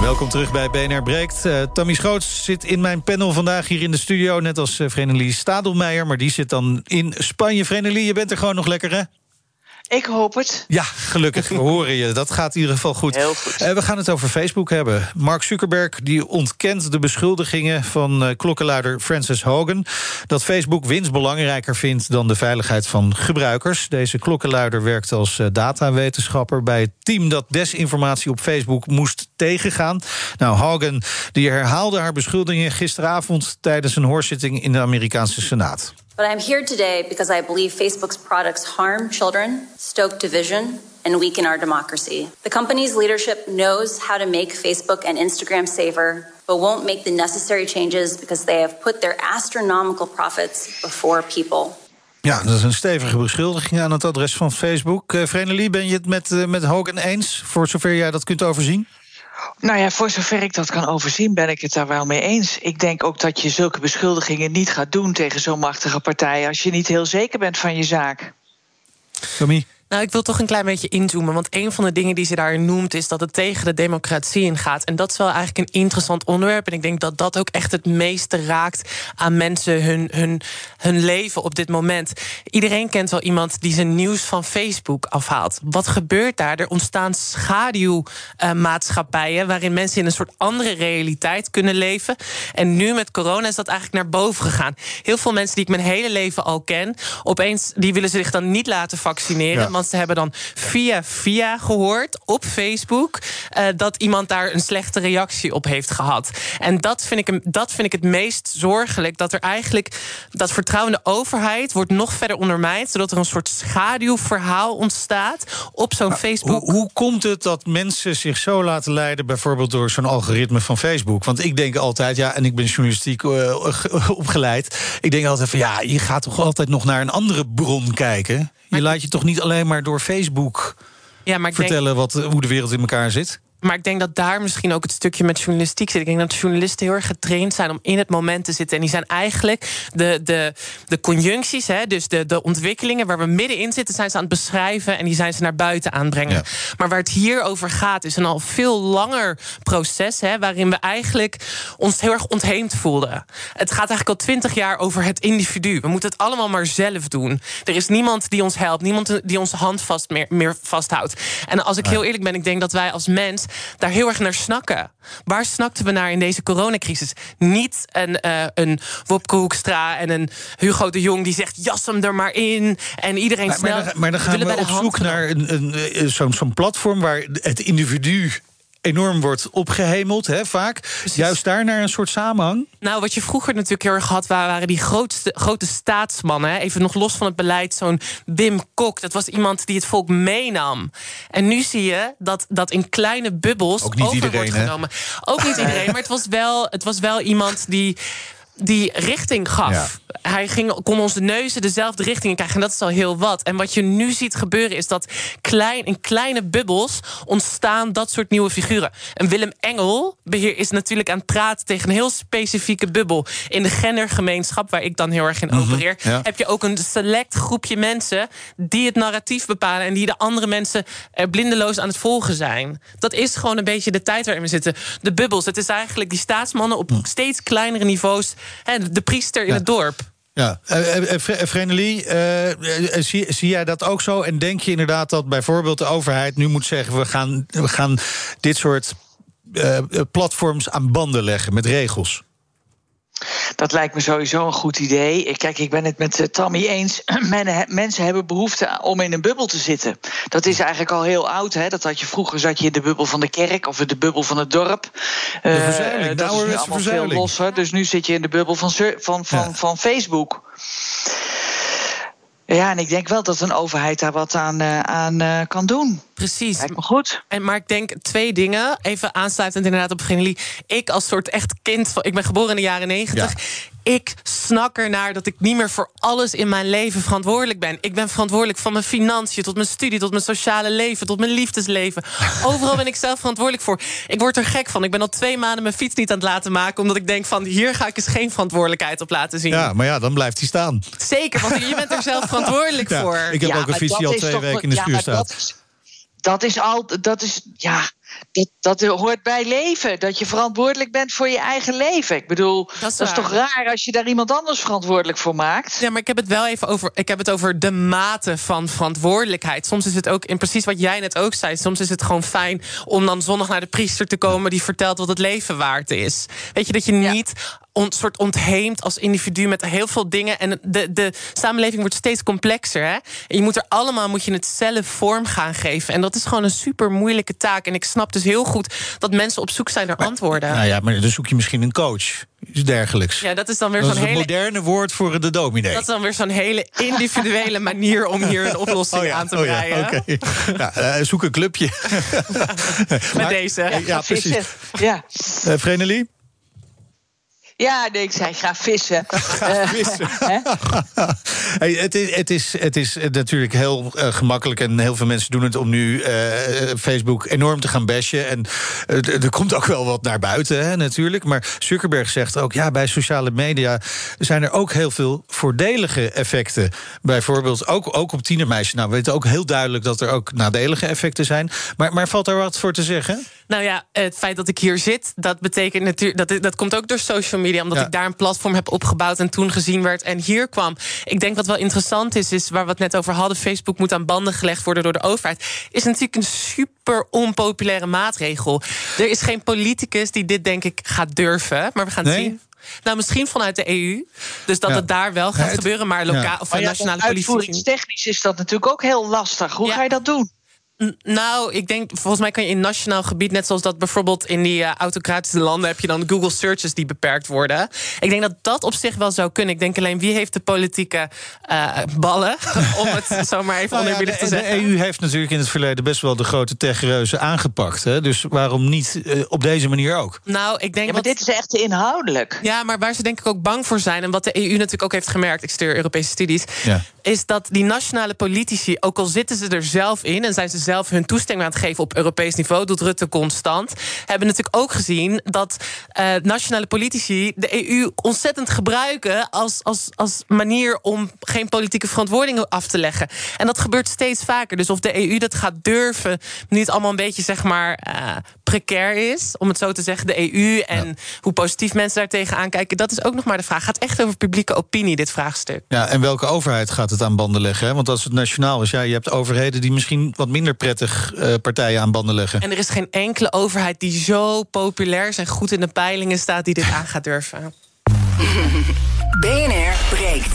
Welkom terug bij BNR Breekt. Uh, Tammy Schoots zit in mijn panel vandaag hier in de studio... net als uh, Vrenelie Stadelmeijer, maar die zit dan in Spanje. Vrenelie, je bent er gewoon nog lekker, hè? Ik hoop het. Ja, gelukkig. We horen je. Dat gaat in ieder geval goed. Heel goed. Uh, we gaan het over Facebook hebben. Mark Zuckerberg die ontkent de beschuldigingen van uh, klokkenluider Francis Hogan... dat Facebook winst belangrijker vindt dan de veiligheid van gebruikers. Deze klokkenluider werkt als uh, datawetenschapper... bij het team dat desinformatie op Facebook moest tegengaan. Nou, Hogan die herhaalde haar beschuldigingen gisteravond... tijdens een hoorzitting in de Amerikaanse Senaat. But I'm here today because I believe Facebook's products harm children, stoke division, and weaken our democracy. The company's leadership knows how to make Facebook and Instagram safer, but won't make the necessary changes because they have put their astronomical profits before people. Ja, dat is een stevige beschuldiging aan het adres van Facebook. Uh, Vrenelie, ben je het met, uh, met eens, voor zover jij dat kunt overzien? Nou ja, voor zover ik dat kan overzien, ben ik het daar wel mee eens. Ik denk ook dat je zulke beschuldigingen niet gaat doen tegen zo'n machtige partij als je niet heel zeker bent van je zaak. Tommy? Nou, ik wil toch een klein beetje inzoomen. Want een van de dingen die ze daar noemt is dat het tegen de democratie ingaat. En dat is wel eigenlijk een interessant onderwerp. En ik denk dat dat ook echt het meeste raakt aan mensen hun, hun, hun leven op dit moment. Iedereen kent wel iemand die zijn nieuws van Facebook afhaalt. Wat gebeurt daar? Er ontstaan schaduwmaatschappijen waarin mensen in een soort andere realiteit kunnen leven. En nu met corona is dat eigenlijk naar boven gegaan. Heel veel mensen die ik mijn hele leven al ken, opeens die willen zich dan niet laten vaccineren. Ja. Want ze hebben dan via via gehoord op Facebook uh, dat iemand daar een slechte reactie op heeft gehad. En dat vind, ik, dat vind ik het meest zorgelijk. Dat er eigenlijk dat vertrouwen in de overheid wordt nog verder ondermijnd. Zodat er een soort schaduwverhaal ontstaat op zo'n Facebook. Hoe, hoe komt het dat mensen zich zo laten leiden, bijvoorbeeld door zo'n algoritme van Facebook? Want ik denk altijd, ja, en ik ben journalistiek uh, opgeleid. Ik denk altijd van ja, je gaat toch altijd nog naar een andere bron kijken. Je laat je toch niet alleen maar door Facebook ja, maar vertellen denk... wat, hoe de wereld in elkaar zit? Maar ik denk dat daar misschien ook het stukje met journalistiek zit. Ik denk dat journalisten heel erg getraind zijn om in het moment te zitten. En die zijn eigenlijk de, de, de conjuncties, hè, dus de, de ontwikkelingen waar we middenin zitten, zijn ze aan het beschrijven en die zijn ze naar buiten aanbrengen. Ja. Maar waar het hier over gaat, is een al veel langer proces, hè, waarin we eigenlijk ons heel erg ontheemd voelden. Het gaat eigenlijk al twintig jaar over het individu. We moeten het allemaal maar zelf doen. Er is niemand die ons helpt, niemand die onze hand vast meer, meer vasthoudt. En als ik heel eerlijk ben, ik denk dat wij als mens daar heel erg naar snakken. Waar snakten we naar in deze coronacrisis? Niet een, uh, een Wopke Hoekstra en een Hugo de Jong die zegt... jas hem er maar in en iedereen maar, snel... Maar dan, maar dan gaan we, we op zoek naar een, een, een, zo'n zo'n platform... waar het individu enorm wordt opgehemeld, hè, vaak. Precies. Juist daar naar een soort samenhang? Nou, wat je vroeger natuurlijk heel erg had... waren die grootste, grote staatsmannen. Hè. Even nog los van het beleid, zo'n Wim Kok. Dat was iemand die het volk meenam. En nu zie je dat, dat in kleine bubbels... Ook niet over iedereen, wordt hè? genomen. Ook niet iedereen, maar het was wel, het was wel iemand die die richting gaf. Ja. Hij ging, kon onze neuzen dezelfde richting krijgen. En dat is al heel wat. En wat je nu ziet gebeuren is dat klein, in kleine bubbels ontstaan dat soort nieuwe figuren. En Willem Engel beheer, is natuurlijk aan het praten tegen een heel specifieke bubbel. In de gendergemeenschap, waar ik dan heel erg in opereer, Mhm, ja. heb je ook een select groepje mensen die het narratief bepalen en die de andere mensen er blindeloos aan het volgen zijn. Dat is gewoon een beetje de tijd waarin we zitten. De bubbels. Het is eigenlijk die staatsmannen op steeds kleinere niveaus. Hè, de priester in Ja. het dorp. Ja, uh, Vrenelie, uh, zie, zie jij dat ook zo? En denk je inderdaad dat bijvoorbeeld de overheid nu moet zeggen... we gaan, we gaan dit soort platforms aan banden leggen met regels? Dat lijkt me sowieso een goed idee. Kijk, ik ben het met uh, Tammy eens. Men, mensen hebben behoefte om in een bubbel te zitten. Dat is eigenlijk al heel oud. Hè? Dat had je vroeger zat je in de bubbel van de kerk of in de bubbel van het dorp. Uh, dat is nu allemaal veel losser. Dus nu zit je in de bubbel van, van, van, ja. van Facebook. Ja, en ik denk wel dat een overheid daar wat aan, uh, aan kan doen. Precies. Lijkt me goed. En, maar ik denk twee dingen. Even aansluitend inderdaad op Genelie. Ik als soort echt kind van... Ik ben geboren in de jaren negentig. Ik snak ernaar dat ik niet meer voor alles in mijn leven verantwoordelijk ben. Ik ben verantwoordelijk van mijn financiën tot mijn studie, tot mijn sociale leven, tot mijn liefdesleven. Overal ben ik zelf verantwoordelijk voor. Ik word er gek van. Ik ben al twee maanden mijn fiets niet aan het laten maken, omdat ik denk van hier ga ik eens geen verantwoordelijkheid op laten zien. Ja, maar ja, dan blijft hij staan. Zeker, want je bent er zelf verantwoordelijk Ja, voor. ik heb ook een fiets die al twee weken in de ja, schuur maar staat. Dat is, al, dat is, ja, dat, dat hoort bij leven. Dat je verantwoordelijk bent voor je eigen leven. Ik bedoel, dat is, toch raar als je daar iemand anders verantwoordelijk voor maakt? Ja, maar ik heb het wel even over. Ik heb het over de mate van verantwoordelijkheid. Soms is het ook, in precies wat jij net ook zei. Soms is het gewoon fijn om dan zondag naar de priester te komen die vertelt wat het leven waard is. Weet je dat je niet een soort ontheemt als individu met heel veel dingen. En de, de samenleving wordt steeds complexer. Hè? En je moet er allemaal moet je het zelf vorm gaan geven. En dat is gewoon een super moeilijke taak. En ik snap dus heel goed dat mensen op zoek zijn naar antwoorden. Nou ja, maar dan zoek je misschien een coach. Iets dergelijks. Ja, dat is dan weer zo'n hele. moderne woord voor de dominee. Dat is dan weer zo'n hele individuele manier om hier een oplossing Oh ja, aan te oh ja, breien. oké. Ja, eh, zoek een clubje. Met deze. Ja, precies. Ja. Eh Vrenelie? Ja, nee, ik zei ga vissen. Eh, vissen. Hey, het, is, het, is, het is natuurlijk heel eh, gemakkelijk en heel veel mensen doen het om nu eh, Facebook enorm te gaan bashen. En er komt ook wel wat naar buiten, hè, natuurlijk. Maar Zuckerberg zegt ook, ja, bij sociale media zijn er ook heel veel voordelige effecten. Bijvoorbeeld ook, ook op tienermeisjes. Nou, we weten ook heel duidelijk dat er ook nadelige effecten zijn. Maar, maar valt daar wat voor te zeggen? Nou ja, het feit dat ik hier zit, dat betekent natuurlijk. Dat, dat komt ook door social media, omdat Ja. ik daar een platform heb opgebouwd en toen gezien werd en hier kwam. Ik denk wat wel interessant is, is waar we het net over hadden: Facebook moet aan banden gelegd worden door de overheid. Is natuurlijk een super onpopulaire maatregel. Er is geen politicus die dit, denk ik, gaat durven. Maar we gaan het Nee? zien. Nou, misschien vanuit de EU. Dus dat Ja. het daar wel gaat Ja, het- gebeuren, maar lokaal Ja. of maar ja, nationale politici. uitvoeringstechnisch is dat natuurlijk ook heel lastig. Hoe ga je dat doen? Nou, ik denk, volgens mij kan je in nationaal gebied, net zoals dat bijvoorbeeld in die eh, autocratische landen, heb je dan Google searches die beperkt worden. Ik denk dat dat op zich wel zou kunnen. Ik denk alleen wie heeft de politieke eh, ballen, om het zo maar even Nou ja, de, te de zeggen. EU heeft natuurlijk in het verleden best wel de grote techreuzen aangepakt. Hè? Dus waarom niet eh, op deze manier ook? Nou, ik denk Ja, maar wat- dit is echt inhoudelijk. Ja, maar waar ze denk ik ook bang voor zijn... en wat de EU natuurlijk ook heeft gemerkt, ik stuur Europese studies... Ja. is dat die nationale politici, ook al zitten ze er zelf in... en zijn ze zelf hun toestemming aan het geven op Europees niveau... doet Rutte constant, hebben natuurlijk ook gezien... dat eh, nationale politici de EU ontzettend gebruiken... Als, als, als manier om geen politieke verantwoording af te leggen. En dat gebeurt steeds vaker. Dus of de EU dat gaat durven... niet allemaal een beetje, zeg maar, eh, precair is... om het zo te zeggen, de EU... en hoe positief mensen daar tegenaan kijken... dat is ook nog maar de vraag. Het gaat echt over publieke opinie, dit vraagstuk. Ja, en welke overheid gaat het aan banden leggen? Hè? Want als het nationaal is, ja, je hebt overheden die misschien wat minder prettig eh, partijen aan banden leggen. En er is geen enkele overheid die zo populair is... en goed in de peilingen staat die dit aan gaat durven. BNR breekt.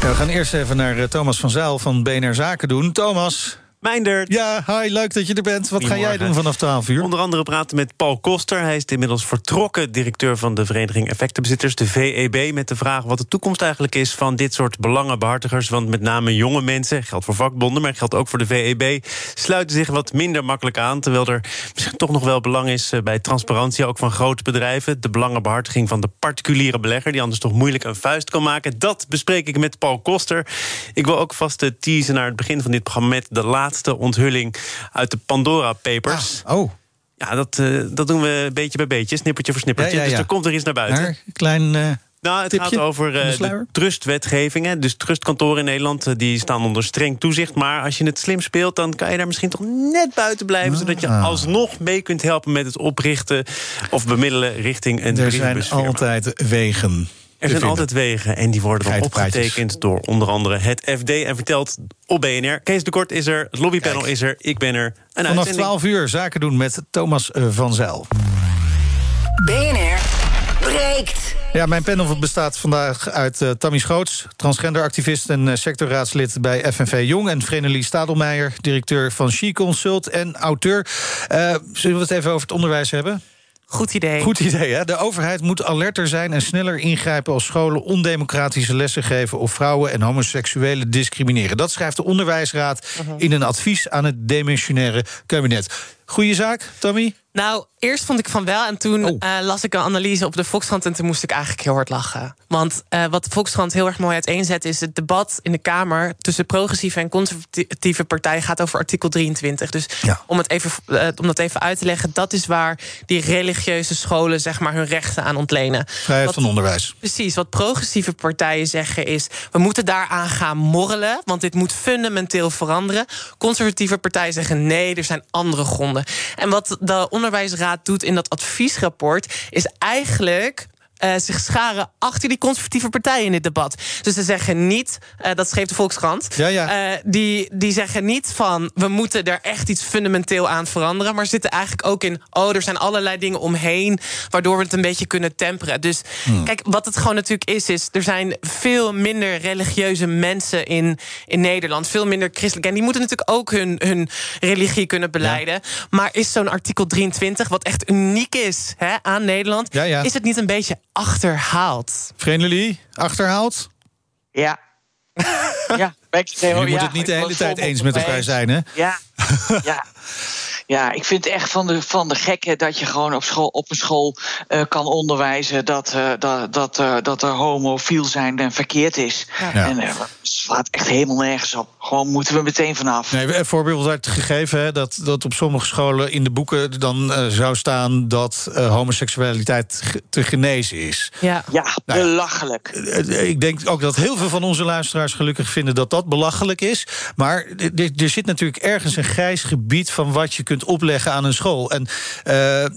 Ja, we gaan eerst even naar eh, Thomas van Zijl van BNR Zaken doen. Thomas. Meindert. Ja, hi, leuk dat je er bent. Wat ga jij doen vanaf 12 uur? Onder andere praten met Paul Koster. Hij is inmiddels vertrokken, directeur van de Vereniging Effectenbezitters, de VEB, met de vraag wat de toekomst eigenlijk is van dit soort belangenbehartigers. Want met name jonge mensen, geldt voor vakbonden, maar geldt ook voor de VEB, sluiten zich wat minder makkelijk aan. Terwijl er misschien toch nog wel belang is eh, bij transparantie, ook van grote bedrijven. De belangenbehartiging van de particuliere belegger, die anders toch moeilijk een vuist kan maken. Dat bespreek ik met Paul Koster. Ik wil ook vast eh, teasen naar het begin van dit programma met de laatste onthulling uit de Pandora Papers. oh. Ja, dat, eh, dat doen we beetje bij beetje, snippertje voor snippertje. Ja, ja, ja. Dus er komt er iets naar buiten. Maar, klein eh, Nou, het tipje gaat over van de eh, trustwetgeving. hè. Dus trustkantoren in Nederland die staan onder streng toezicht. Maar als je het slim speelt, dan kan je daar misschien toch net buiten blijven. Zodat je Ah. alsnog mee kunt helpen met het oprichten of bemiddelen richting een er zijn altijd wegen. Er zijn altijd wegen en die worden dan opgetekend door onder andere het FD. En verteld op BNR. Kees de Kort is er, het lobbypanel is er, ik ben er. Een Vanaf uitzending. 12 uur zaken doen met Thomas eh, van Zijl. BNR breekt. Ja, mijn panel bestaat vandaag uit eh, Tammy Schoots, transgenderactivist en eh, sectorraadslid bij FNV Jong. En Vrenelie Stadelmeijer, directeur van She Consult en auteur. Eh, zullen we het even over het onderwijs hebben? Goed idee. Goed idee, hè? De overheid moet alerter zijn en sneller ingrijpen als scholen ondemocratische lessen geven of vrouwen en homoseksuelen discrimineren. Dat schrijft de Onderwijsraad Mhm. in een advies aan het demissionaire kabinet. Goeie zaak, Tommy? Nou, eerst vond ik van wel. En toen Oh. eh, las ik een analyse op de Volkskrant. En toen moest ik eigenlijk heel hard lachen. Want eh, wat de Volkskrant heel erg mooi uiteenzet. is het debat in de Kamer. tussen progressieve en conservatieve partijen. gaat over artikel 23. Dus om, het even, eh, om dat even uit te leggen. dat is waar die religieuze scholen. zeg maar hun rechten aan ontlenen. Vrijheid Wat- van onderwijs. Precies, wat progressieve partijen zeggen is... we moeten daaraan gaan morrelen, want dit moet fundamenteel veranderen. Conservatieve partijen zeggen nee, er zijn andere gronden. En wat de Onderwijsraad doet in dat adviesrapport... is eigenlijk eh, zich scharen achter die conservatieve partijen in dit debat. Dus ze zeggen niet, eh, dat schreef de Volkskrant... Ja, ja. eh, die, die zeggen niet van... we moeten er echt iets fundamenteel aan veranderen... maar zitten eigenlijk ook in... oh, er zijn allerlei dingen omheen... waardoor we het een beetje kunnen temperen. Dus Hmm. kijk, wat het gewoon natuurlijk is... is er zijn veel minder religieuze mensen in, in Nederland. Veel minder christelijk. En die moeten natuurlijk ook hun, hun religie kunnen beleiden. Maar is zo'n artikel 23, wat echt uniek is hè, aan Nederland... Is het niet een beetje achterhaald? Vreemdelie, achterhaald? Ja. ja, Je moet het niet de hele tijd eens met elkaar zijn, hè? Ja, ja. Ja, ik vind echt van de, van de gekken dat je gewoon op, school, op een school eh, kan onderwijzen dat, eh, dat, dat, eh, dat er homofiel zijn en verkeerd is. Ja. En er slaat echt helemaal nergens op. Gewoon moeten we meteen vanaf. Nee, een voorbeeld werd gegeven hè, dat, dat op sommige scholen in de boeken dan eh, zou staan dat eh, homoseksualiteit te genezen is. Ja, ja Nou belachelijk. Ik denk ook dat heel veel van onze luisteraars gelukkig vinden dat dat belachelijk is. Maar er zit natuurlijk ergens een grijs gebied van wat je kunt opleggen aan een school. En eh, eh,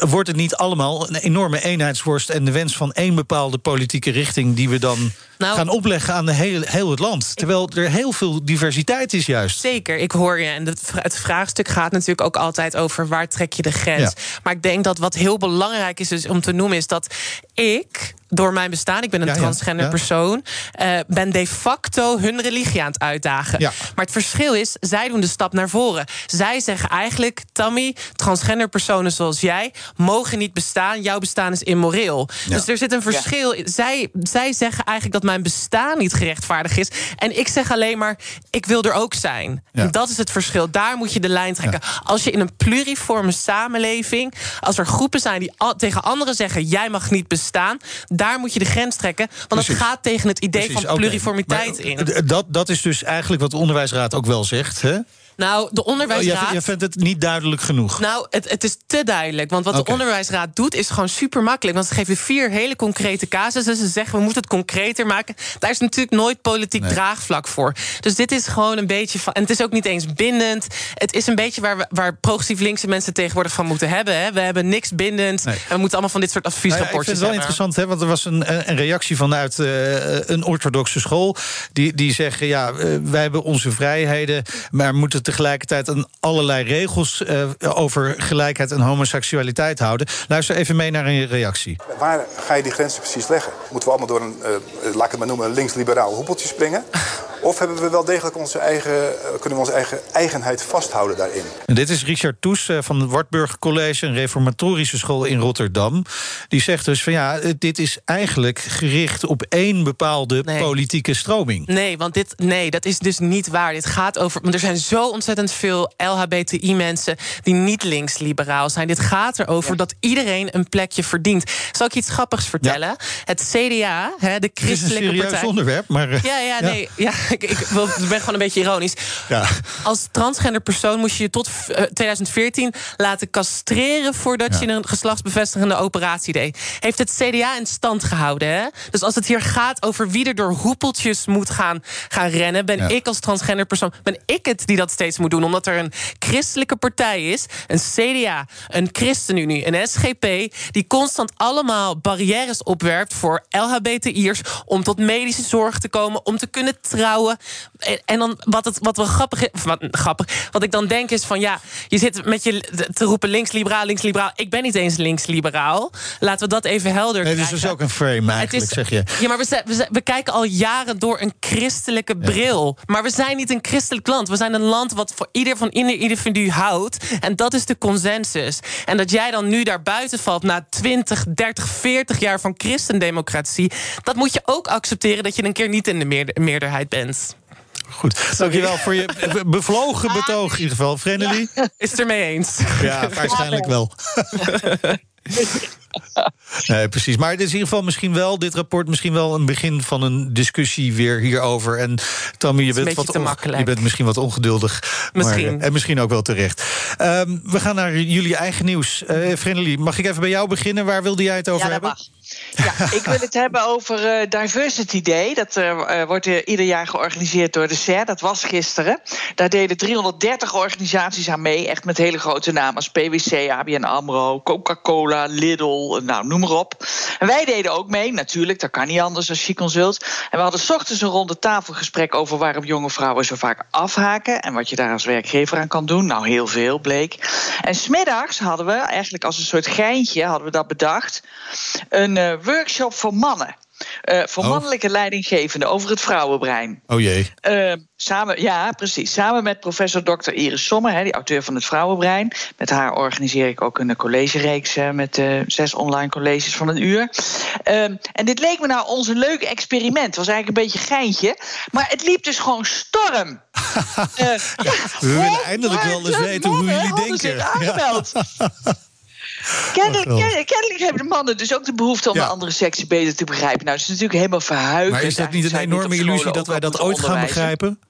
wordt het niet allemaal een enorme eenheidsworst en de wens van één bepaalde politieke richting die we dan Nou- gaan opleggen aan de heel, heel het land? Terwijl er heel veel diversiteit is juist. Zeker, ik hoor je. En het vra- het vraagstuk gaat natuurlijk ook altijd over waar trek je de grens. Ja. Maar ik denk dat wat heel belangrijk is dus om te noemen, is dat ik. Door mijn bestaan, ik ben een Ja, transgender ja. persoon, eh, ben de facto hun religie aan het uitdagen. Ja. Maar het verschil is, zij doen de stap naar voren. Zij zeggen eigenlijk, Tammy, transgender personen zoals jij mogen niet bestaan. Jouw bestaan is immoreel. Ja. Dus er zit een verschil. Zij, zij zeggen eigenlijk dat mijn bestaan niet gerechtvaardigd is. En ik zeg alleen maar, ik wil er ook zijn. Ja. En dat is het verschil. Daar moet je de lijn trekken. Als je in een pluriforme samenleving... als er groepen zijn die al- tegen anderen zeggen... jij mag niet bestaan, daar moet je de grens trekken. Want Precies. het gaat tegen het idee Precies, van pluriformiteit in. eh, Dat, dat is dus eigenlijk wat de onderwijsraad ook wel zegt. Hè? Nou, de Oh, onderwijsraad... jij vindt het niet duidelijk genoeg. Nou, het, het is te duidelijk. Want wat de onderwijsraad doet, is gewoon super makkelijk. Want ze geven vier hele concrete casussen. Ze zeggen, we moeten het concreter maken. Daar is natuurlijk nooit politiek draagvlak voor. Dus dit is gewoon een beetje van... En het is ook niet eens bindend. Het is een beetje waar, we, waar progressief linkse mensen tegenwoordig van moeten hebben. Hè. We hebben niks bindend. En we moeten allemaal van dit soort Nou ja, ik vind het wel hebben. interessant, hè, want er was een, een reactie vanuit eh, een orthodoxe school. Die, die zeggen: ja, eh, wij hebben onze vrijheden, maar moeten tegelijkertijd aan allerlei regels eh, over gelijkheid en homoseksualiteit houden. Luister even mee naar een reactie. Waar ga je die grenzen precies leggen? Moeten we allemaal door een, eh, laat ik het maar noemen, een links-liberaal hoepeltje springen? Of hebben we wel degelijk onze eigen, eh, kunnen we onze eigen eigenheid vasthouden daarin? En dit is Richard Toes eh, van het Wartburg College, een reformatorische school in Rotterdam. Die zegt dus van ja, eh, dit is eigenlijk gericht op één bepaalde politieke stroming. Nee, want dit, nee, dat is dus niet waar. Dit gaat over. Want er zijn zo ontzettend veel LHBTI-mensen die niet links-liberaal zijn. Dit gaat erover dat iedereen een plekje verdient. Zal ik iets grappigs vertellen? Het CDA, hè, de Het is een christelijke serieus partij. onderwerp, maar. Ja, ja, nee. Ja, ik, ik ben gewoon een beetje ironisch. Ja. Als transgender persoon moest je je tot eh, 2014 laten castreren voordat je een geslachtsbevestigende operatie deed. Heeft het CDA in stand gehouden. Hè? Dus als het hier gaat over wie er door hoepeltjes moet gaan, gaan rennen, ben Ja. ik als transgender persoon, ben ik het die dat steeds moet doen. Omdat er een christelijke partij is, een CDA, een ChristenUnie, een SGP, die constant allemaal barrières opwerpt voor LHBTI'ers om tot medische zorg te komen, om te kunnen trouwen, vrouwen. En, dan wat, het, wat wel grappig is. Wat, grappig. Wat ik dan denk is van ja, je zit met je te roepen links-liberaal, links-liberaal. Ik ben niet eens links-liberaal. Laten we dat even helder Nee, krijgen. dus dat is ook een frame eigenlijk, is- zeg je. Ja, maar we, we, kijken al jaren door een christelijke bril. Maar we zijn niet een christelijk land. We zijn een land wat voor ieder van ieder individu houdt. En dat is de consensus. En dat jij dan nu daar buiten valt na 20, 30, 40 jaar van christendemocratie. Dat moet je ook accepteren dat je een keer niet in de meerder- meerderheid bent. Goed, dankjewel voor je be- bevlogen betoog in ieder geval. Vrenelie? Is het ermee eens? Ja, waarschijnlijk wel. Nee, precies. Maar het is in ieder geval misschien wel, dit rapport, misschien wel een begin van een discussie weer hierover. En Tammy, je bent, wat je bent misschien wat ongeduldig. Misschien. Maar, en misschien ook wel terecht. Ehm, we gaan naar jullie eigen nieuws. Eh Vrenelie, mag ik even bij jou beginnen? Waar wilde jij het over Ja, hebben? mag. Ja, ik wil het hebben over eh, Diversity Day. Dat eh, wordt eh, ieder jaar georganiseerd door de SER. Dat was gisteren. Daar deden 330 organisaties aan mee. Echt met hele grote namen als PwC, ABN AMRO, Coca-Cola, Lidl, nou, noem maar op. En wij deden ook mee, natuurlijk. Dat kan niet anders als She-Consult. En we hadden 's ochtends een ronde tafelgesprek over waarom jonge vrouwen zo vaak afhaken. En wat je daar als werkgever aan kan doen. Nou, heel veel bleek. En smiddags hadden we, eigenlijk als een soort geintje, hadden we dat bedacht. Een eh, workshop voor mannen. Eh, voor Oh. mannelijke leidinggevenden over het vrouwenbrein. Oh jee. Eh, samen, ja, precies. Samen met professor Dr. Iris Sommer, hè, die auteur van het Vrouwenbrein. Met haar organiseer ik ook een collegereeks met eh, zes online colleges van een uur. Ehm, en dit leek me nou ons een leuk experiment. Het was eigenlijk een beetje geintje. Maar het liep dus gewoon storm. Ja, We willen eindelijk wel eens weten hoe jullie denken. Kennelijk, hebben de mannen dus ook de behoefte om Ja. de andere seksen beter te begrijpen. Nou, het is natuurlijk helemaal verhuigd. Maar is dat niet een enorme illusie dat wij dat ooit gaan begrijpen?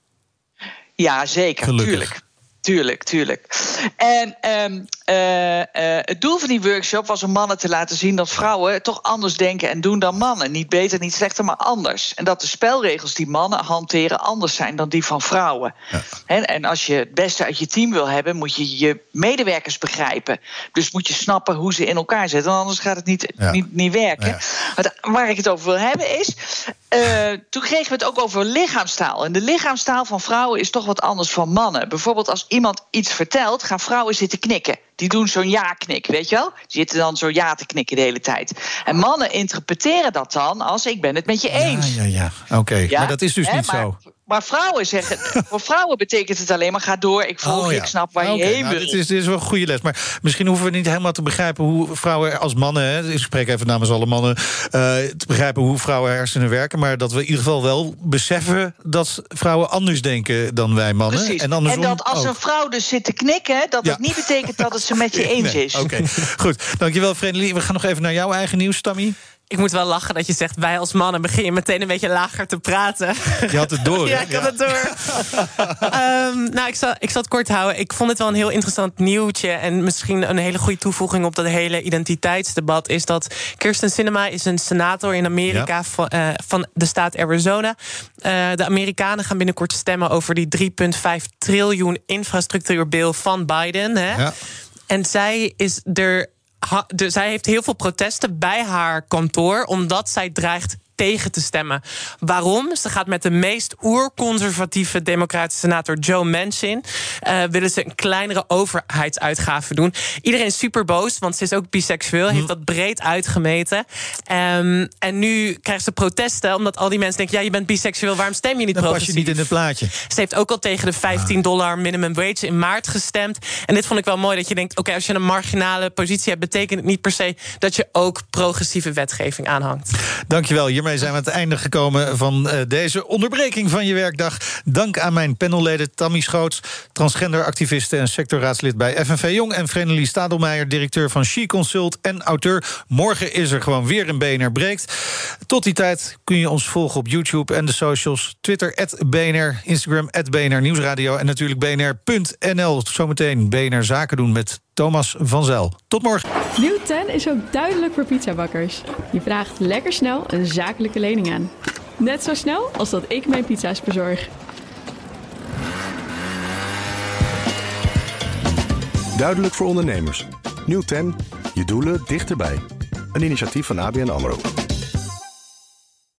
Ja, zeker. Gelukkig. Tuurlijk. Tuurlijk, tuurlijk. En ehm, eh, eh, het doel van die workshop was om mannen te laten zien dat vrouwen toch anders denken en doen dan mannen. Niet beter, niet slechter, maar anders. En dat de spelregels die mannen hanteren anders zijn dan die van vrouwen. En als je het beste uit je team wil hebben, moet je je medewerkers begrijpen. Dus moet je snappen hoe ze in elkaar zitten, anders gaat het niet, Ja. niet, niet werken. Maar waar ik het over wil hebben is. eh, toen kregen we het ook over lichaamstaal. En de lichaamstaal van vrouwen is toch wat anders van mannen. Bijvoorbeeld als iemand iets vertelt, gaan vrouwen zitten knikken. Die doen zo'n ja-knik, weet je wel? Die zitten dan zo ja te knikken de hele tijd. En mannen interpreteren dat dan als ik ben het met je eens. Ja, ja. Oké, Ja, maar dat is dus hè, niet maar- zo. Maar vrouwen zeggen, voor vrouwen betekent het alleen maar ga door, ik volg Oh, ja. ik snap waar je heen nou, wil. dit, is, dit is wel een goede les. Maar misschien hoeven we niet helemaal te begrijpen hoe vrouwen als mannen... Hè, ik spreek even namens alle mannen... eh, te begrijpen hoe vrouwen hersenen werken... maar dat we in ieder geval wel beseffen dat vrouwen anders denken dan wij mannen. Precies. En, andersom dat als ook. een vrouw dus zit te knikken, dat Ja. het niet betekent dat het ze met je eens Nee, is. Oké, goed. Dankjewel, Vredelie. We gaan nog even naar jouw eigen nieuws, Tammy. Ik moet wel lachen dat je zegt, wij als mannen begin je meteen een beetje lager te praten. Je had het door, ja, ik had het door. Ehm, nou, ik zal, ik zal het kort houden. Ik vond het wel een heel interessant nieuwtje. En misschien een hele goede toevoeging op dat hele identiteitsdebat... is dat Kirsten Sinema is een senator in Amerika Ja. van, eh, van de staat Arizona. Eh, de Amerikanen gaan binnenkort stemmen over die 3,5 triljoen infrastructuurbil van Biden. Hè? Ja. En zij is er. De, zij heeft heel veel protesten bij haar kantoor, omdat zij dreigt tegen te stemmen. Waarom? Ze gaat met de meest oerconservatieve democratische senator Joe Manchin... eh, willen ze een kleinere overheidsuitgave doen. Iedereen is super boos, want ze is ook biseksueel. Hm. Heeft dat breed uitgemeten. Ehm, en nu krijgt ze protesten, omdat al die mensen denken... ja, je bent biseksueel, waarom stem je niet Dan pas je progressief? niet in het plaatje. Ze heeft ook al tegen de 15 dollar minimum wage in maart gestemd. En dit vond ik wel mooi dat je denkt: oké, als je een marginale positie hebt, betekent het niet per se dat je ook progressieve wetgeving aanhangt. Dankjewel. Hiermee zijn we aan het einde gekomen van eh, deze onderbreking van je werkdag. Dank aan mijn panelleden Tammy Schoots, transgenderactiviste en sectorraadslid bij FNV Jong... en Vrenelie Stadelmeijer, directeur van She Consult en auteur. Morgen is er gewoon weer een BNR Breekt. Tot die tijd kun je ons volgen op YouTube en de socials. Twitter, BNR, Instagram, BNR Nieuwsradio... en natuurlijk bnr.nl. Zometeen BNR Zaken doen met Thomas van Zel. Tot morgen. Nieuw 10 is ook duidelijk voor pizzabakkers. Je vraagt lekker snel een zakelijke lening aan. Net zo snel als dat ik mijn pizza's bezorg. Duidelijk voor ondernemers. Nieuw 10, je doelen dichterbij. Een initiatief van ABN AMRO.